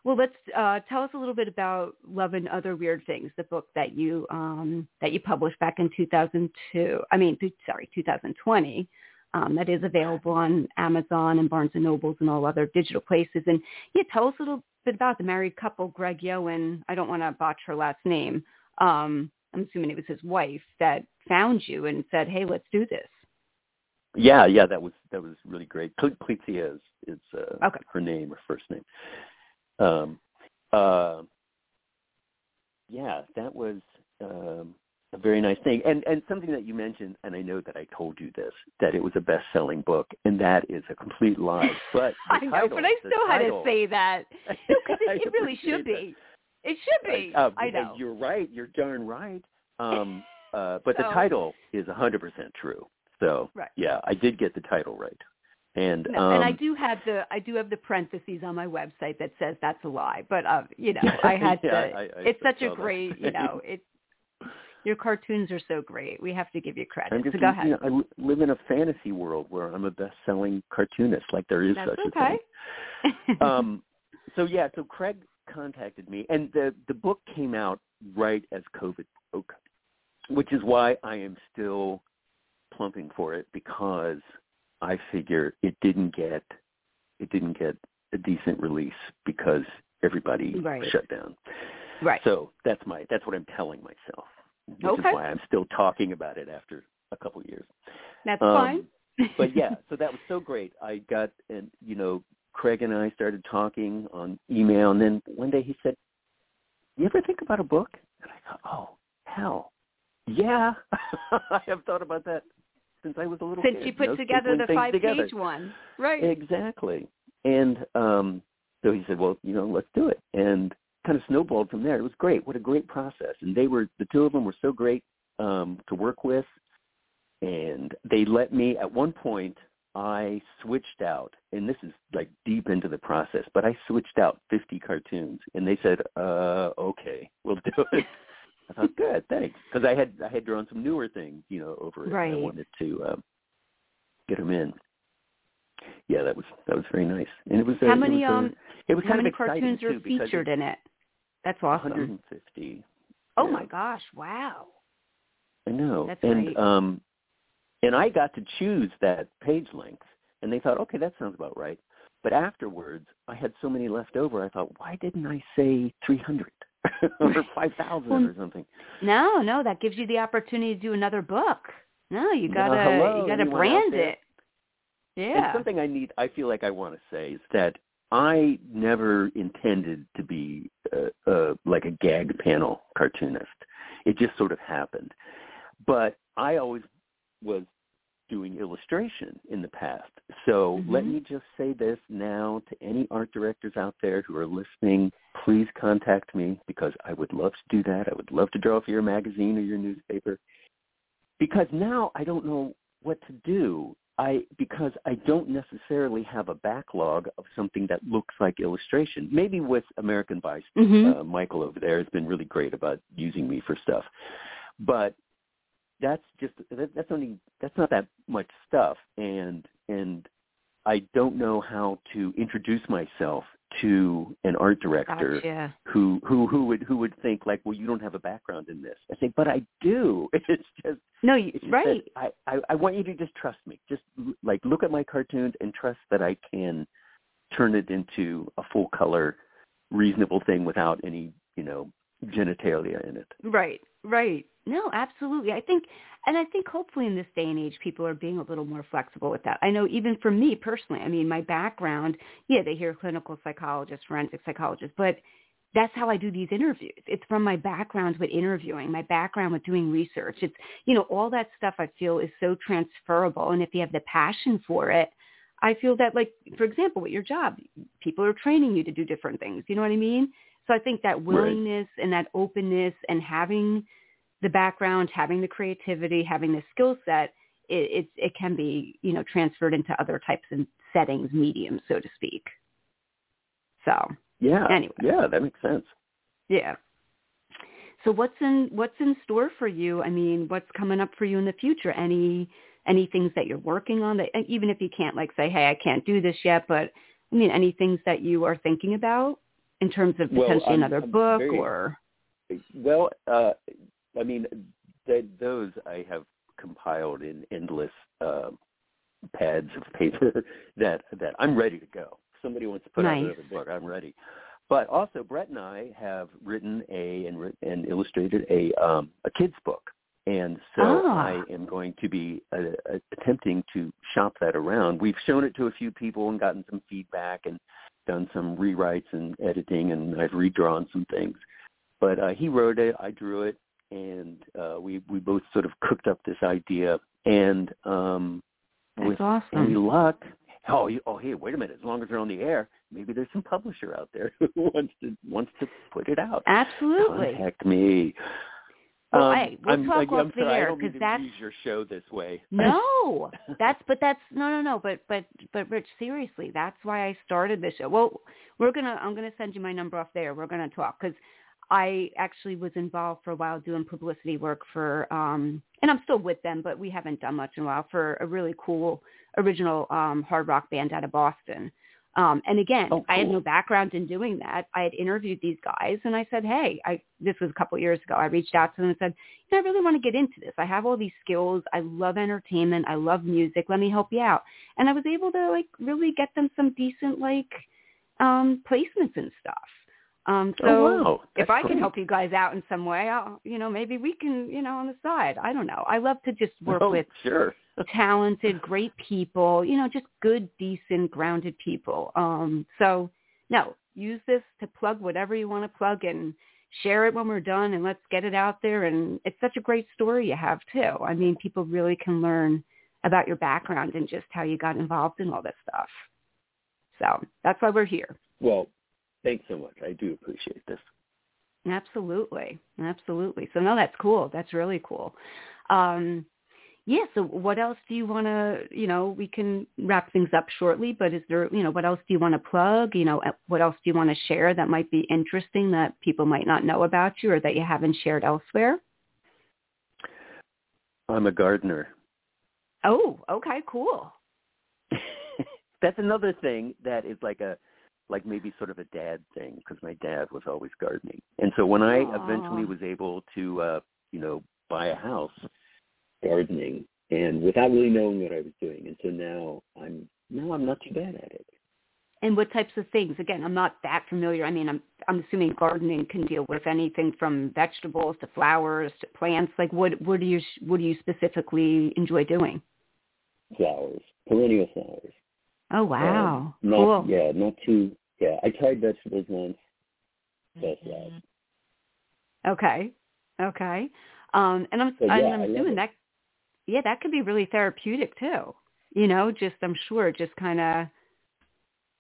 well let's uh tell us a little bit about Love and Other Weird Things, the book that you um that you published back in 2002. I mean, sorry, 2020. Um, that is available on Amazon and Barnes and Nobles and all other digital places. And yeah, tell us a little bit about the married couple, Craig Yoe. I don't want to botch her last name. Um, I'm assuming it was his wife that found you and said, "Hey, let's do this." Yeah, yeah, that was that was really great. Cle- Clizia is is uh, Okay. her name or first name. Um, uh, yeah, that was um, a very nice thing, and and something that you mentioned, and I know that I told you this that it was a best-selling book, and that is a complete lie. But I know, title- but I still had to say that. No, because I it, it really should be. It should that. be. Uh, I uh, know. You're right. You're darn right. Um, uh, but the title is 100% true. So Right. yeah, I did get the title right. And No, um, and I do have the I do have the parentheses on my website that says that's a lie. But uh, you know, I had Yeah, to. I- I it's such a that. great, you know, it. Your cartoons are so great. We have to give you credit. I'm just, so go ahead. you know, I live in a fantasy world where I'm a best-selling cartoonist. Like there is That's such okay. a thing. Um, so yeah, so Craig contacted me, and the the book came out right as COVID broke, which is why I am still plumping for it because I figure it didn't get it didn't get a decent release because everybody Right. shut down. right. So that's my that's what I'm telling myself, which Okay. is why I'm still talking about it after a couple of years. that's um, fine. But yeah, so that was so great. I got and you know Craig and I started talking on email, and then one day he said, "You ever think about a book?" And I thought, "Oh hell, yeah, I have thought about that since I was a little Since kid." you put know, together the five together. page one, right? Exactly. And um so he said, Well, you know, let's do it and kind of snowballed from there. It was great. What a great process. And they were the two of them were so great um to work with and they let me at one point I switched out, and this is like deep into the process, but I switched out 50 cartoons, and they said, "Uh, okay, we'll do it." I thought, "Good, thanks," because I had I had drawn some newer things, you know, over it. Right. And I wanted to um, get them in. Yeah, that was that was very nice, and it was uh, How it many was, uh, um it was how kind many of cartoons are featured in it? That's awesome. 150. Oh yeah. my gosh! Wow. I know. That's and great. um and I got to choose that page length and they thought, okay, that sounds about right. But afterwards, I had so many left over. I thought, why didn't I say 300 or 5,000 Well, or something? No, no, that gives you the opportunity to do another book. No, you gotta hello, you gotta brand it. And Yeah. something I need, I feel like I want to say is that I never intended to be uh, uh, like a gag panel cartoonist. It just sort of happened. But I always was doing illustration in the past. So let Mhm. me just say this now to any art directors out there who are listening. Please contact me because I would love to do that. I would love to draw for your magazine or your newspaper. Because now I don't know what to do. I because I don't necessarily have a backlog of something that looks like illustration. Maybe with American Vice, Mhm. uh, Michael over there has been really great about using me for stuff. But that's just that, that's only that's not that much stuff, and and I don't know how to introduce myself to an art director Gotcha. Who who who would who would think like, well, you don't have a background in this. I say, but I do. It's just No, you, it's right. that I, I I want you to just trust me. Just l- like look at my cartoons and trust that I can turn it into a full color, reasonable thing without any you know genitalia in it. Right, right. No, absolutely. I think, and I think hopefully in this day and age, people are being a little more flexible with that. I know even for me personally, I mean, my background, yeah, they hear clinical psychologist, forensic psychologist, but that's how I do these interviews. It's from my background with interviewing, my background with doing research. It's, you know, all that stuff I feel is so transferable. And if you have the passion for it, I feel that like, for example, with your job, people are training you to do different things. You know what I mean? So I think that willingness and that openness and having the background, having the creativity, having the skill set, it, it, it can be, you know, transferred into other types of settings, mediums, so to speak. So, Yeah. Anyway. Yeah, that makes sense. yeah. So what's in what's in store for you? I mean, what's coming up for you in the future? Any any things that you're working on that even if you can't like say, hey, I can't do this yet, but I mean, any things that you are thinking about in terms of potentially I'm- another I'm book very- or Well, uh, I mean, th- those I have compiled in endless uh, pads of paper that that I'm ready to go. Somebody wants to put out Nice. another book, I'm ready. But also, Brett and I have written a and, and illustrated a um, a kids book, and so Ah. I am going to be uh, uh, attempting to shop that around. We've shown it to a few people and gotten some feedback and done some rewrites and editing, and I've redrawn some things. But uh, he wrote it, I drew it, and uh, we we both sort of cooked up this idea. And um, that's with awesome. any luck, oh, you, oh, hey, wait a minute! As long as they're on the air, maybe there's some publisher out there who wants to wants to put it out. Absolutely. Contact me. Well, Um, hey, we'll I'm, talk I'm off the sorry, air, don't mean 'cause to that's- your show this way. No, that's but that's no no no but but but Rich seriously that's why I started this show. Well, we're gonna I'm gonna send you my number off there. We're gonna talk because I actually was involved for a while doing publicity work for um and I'm still with them, but we haven't done much in a while for a really cool original um hard rock band out of Boston. Um and again, Oh, I had no background in doing that. I had interviewed these guys and I said, "Hey, I this was a couple of years ago. I reached out to them and said, "You know, I really want to get into this. I have all these skills. I love entertainment. I love music. Let me help you out." And I was able to like really get them some decent like um placements and stuff. Um so oh wow! if I can help you guys out in some way, I'll, you know, maybe we can, you know, on the side. I don't know. I love to just work oh, with sure. talented, great people, you know, just good, decent, grounded people. Um, so no, use this to plug whatever you want to plug and share it when we're done and let's get it out there. And it's such a great story you have too. I mean, people really can learn about your background and just how you got involved in all this stuff. So that's why we're here. Well, thanks so much. I do appreciate this. Absolutely. Absolutely. So no, that's cool. That's really cool. Um, yeah, so what else do you want to, you know, we can wrap things up shortly, but is there, you know, what else do you want to plug? You know, what else do you want to share that might be interesting that people might not know about you or that you haven't shared elsewhere? I'm a gardener. Oh, okay, cool. That's another thing that is like a like maybe sort of a dad thing because my dad was always gardening. And so when I Aw. eventually was able to uh, you know, buy a house gardening and without really knowing what I was doing. And so now I'm now I'm not too bad at it. And what types of things? Again, I'm not that familiar. I mean, I'm I'm assuming gardening can deal with anything from vegetables to flowers to plants. Like, what what do you what do you specifically enjoy doing? Flowers, perennial flowers. Oh wow, Um, not, cool. Yeah, not too. Yeah, I tried vegetables once. Best last. Okay, okay. Um, and I'm I'm, yeah, I'm assuming that yeah, that could be really therapeutic too. You know, just I'm sure just kind of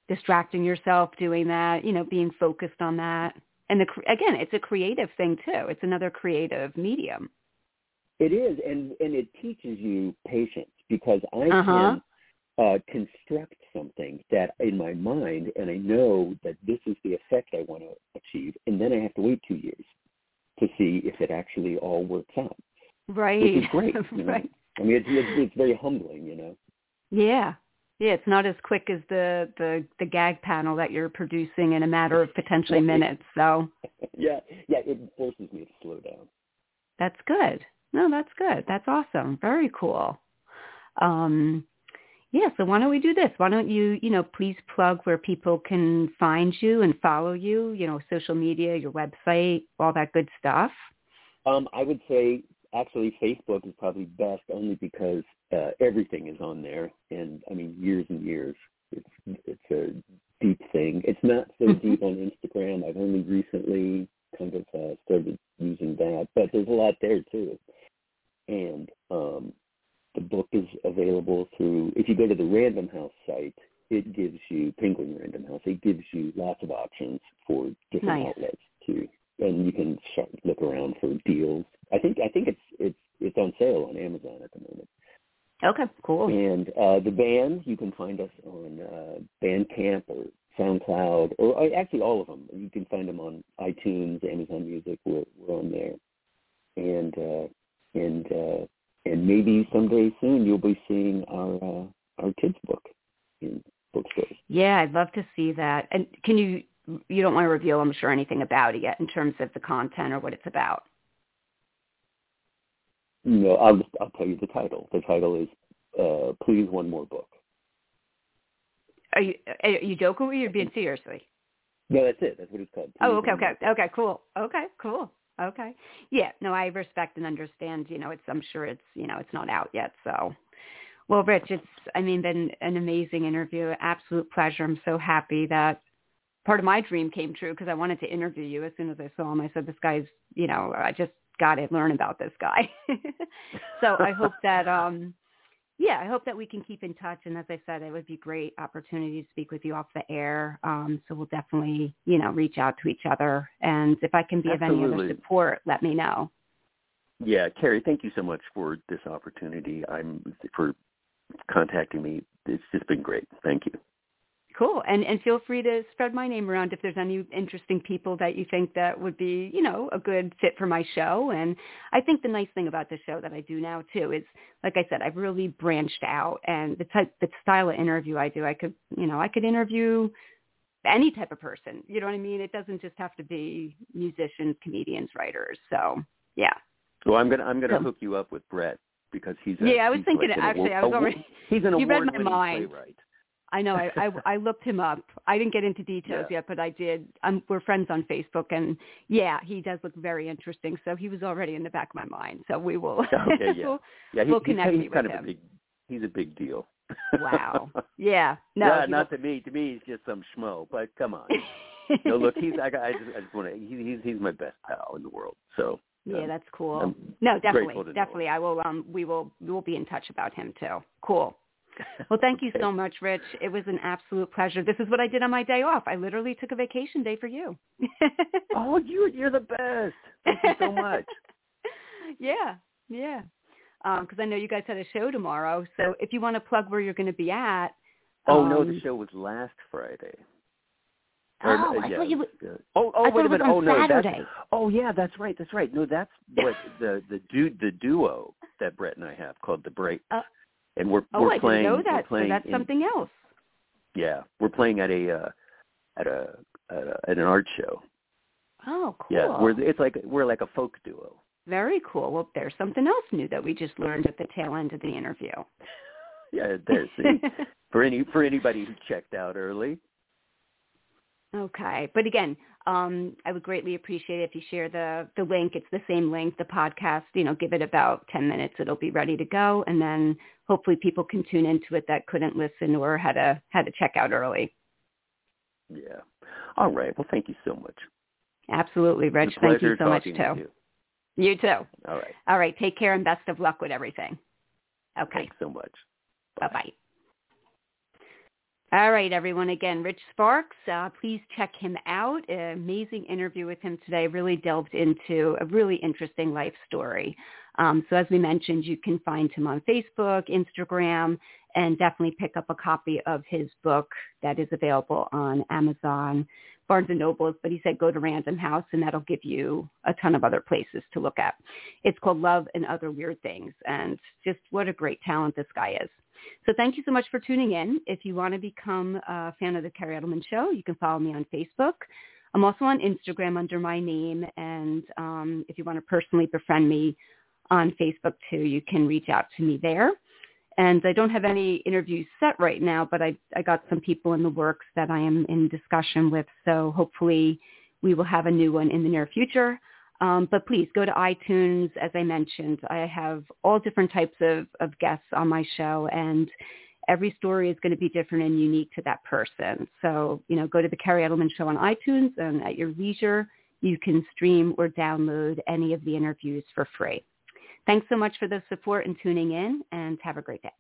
distracting yourself doing that. You know, being focused on that. And the again, it's a creative thing too. It's another creative medium. It is, and and it teaches you patience because I Uh-huh. can uh, construct something that in my mind, and I know that this is the effect I want to achieve, and then I have to wait two years to see if it actually all works out, Right. which is great. You know? right. I mean, it's, it's it's very humbling, you know. Yeah. Yeah, it's not as quick as the, the the gag panel that you're producing in a matter of potentially minutes. So yeah, yeah, it forces me to slow down. that's good. No, that's good. That's awesome. Very cool. Um yeah, so why don't we do this? Why don't you, you know, please plug where people can find you and follow you, you know, social media, your website, all that good stuff. Um, I would say actually Facebook is probably best only because uh, everything is on there, and I mean years and years. It's it's a deep thing. It's not so Mhm. deep on Instagram. I've only recently kind of uh, started using that, but there's a lot there too. And um, the book is available through. If you go to the Random House site, it gives you Penguin Random House. It gives you lots of options for different Nice. outlets too, and you can start, look around for deals. I think I think it's it's it's on sale on Amazon at the moment. Okay, cool. And uh, the band, you can find us on uh, Bandcamp or SoundCloud, or uh, actually all of them. You can find them on iTunes, Amazon Music. We're, we're on there, and uh, and uh, and maybe someday soon you'll be seeing our uh, our kids book in bookstores. Yeah, I'd love to see that. And can you you don't want to reveal I'm sure anything about it yet in terms of the content or what it's about. No, I'll just, I'll tell you the title. The title is uh, "Please One More Book." Are you are you joking or are you being seriously? No, that's it. That's what it's called. Oh, okay, okay, okay, cool, okay, cool, okay. Yeah, no, I respect and understand. You know, it's I'm sure it's you know it's not out yet. So, well, Rich, it's I mean been an amazing interview, absolute pleasure. I'm so happy that part of my dream came true because I wanted to interview you as soon as I saw him. I said, this guy's you know I just got to learn about this guy. so I hope that um yeah, I hope that we can keep in touch. And as I said, it would be a great opportunity to speak with you off the air. Um, so we'll definitely, you know, reach out to each other. And if I can be of any other support, let me know. Yeah, Kerri, thank you so much for this opportunity. I'm for contacting me. It's just been great. Thank you. Cool. And and feel free to spread my name around if there's any interesting people that you think that would be, you know, a good fit for my show. And I think the nice thing about the show that I do now too is, like I said, I've really branched out and the type, the style of interview I do, I could, you know, I could interview any type of person. You know what I mean? It doesn't just have to be musicians, comedians, writers. So yeah. Well, I'm gonna I'm gonna Yeah. hook you up with Brett because he's a, Yeah, I was thinking like actually, I was already- he's an you read my mind. playwright. I know. I, I I looked him up. I didn't get into details Yeah. yet, but I did. Um, we're friends on Facebook, and yeah, he does look very interesting. So he was already in the back of my mind. So we will. Okay, yeah. we'll- Yeah, he, We'll he's, connect he's me kind with of him. a big he's a big deal. wow. Yeah. No. yeah, not to me. To me, he's just some schmo. But come on. no, look, he's I, I just I just want to. He, he's he's my best pal in the world. So yeah, um, that's cool. I'm no, definitely, definitely. I will. Um, we will. We will be in touch about him too. Cool. Well, thank you so much, Rich. It was an absolute pleasure. This is what I did on my day off. I literally took a vacation day for you. Oh, you you're the best. Thank you so much. yeah, yeah. because um, I know you guys had a show tomorrow. So if you want to plug where you're going to be at. Oh um, no, the show was last Friday. Or, oh, uh, I yeah, thought you. Would, oh, oh, wait a minute. Oh no, Saturday. that's. Oh yeah, that's right. That's right. No, that's what the the dude the duo that Brett and I have called the Break, uh, and we're oh, we're I playing. didn't know that. So that's in, something else. Yeah, we're playing at a uh, at a at, a, at an art show. Oh, cool. Yeah, we're it's like we're like a folk duo. Very cool. Well, there's something else new that we just learned at the tail end of the interview. yeah, there's see, for any for anybody who checked out early. Okay, but again, um, I would greatly appreciate it if you share the the link. It's the same link, the podcast. You know, give it about ten minutes; it'll be ready to go, and then hopefully people can tune into it that couldn't listen or had to had to check out early. Yeah. All right. Well, thank you so much. Absolutely, Rich. Thank you so much too. You. you too. All right. All right. Take care and best of luck with everything. Okay. Thanks so much. Bye bye. All right, everyone. Again, Rich Sparks. Uh, please check him out. An amazing interview with him today. Really delved into a really interesting life story. Um, so as we mentioned, you can find him on Facebook, Instagram, and definitely pick up a copy of his book that is available on Amazon, Barnes and Nobles. But he said go to Random House, and that'll give you a ton of other places to look at. It's called Love and Other Weird Things, and just what a great talent this guy is. So thank you so much for tuning in. If you want to become a fan of the Kerri Edelman Show, you can follow me on Facebook. I'm also on Instagram under my name, and um, if you want to personally befriend me on Facebook too, you can reach out to me there. And I don't have any interviews set right now, but I, I got some people in the works that I am in discussion with. So hopefully we will have a new one in the near future. Um, but please go to iTunes. As I mentioned, I have all different types of, of guests on my show, and every story is going to be different and unique to that person. So, you know, go to the Kerri Edelman Show on iTunes, and at your leisure, you can stream or download any of the interviews for free. Thanks so much for the support and tuning in, and have a great day.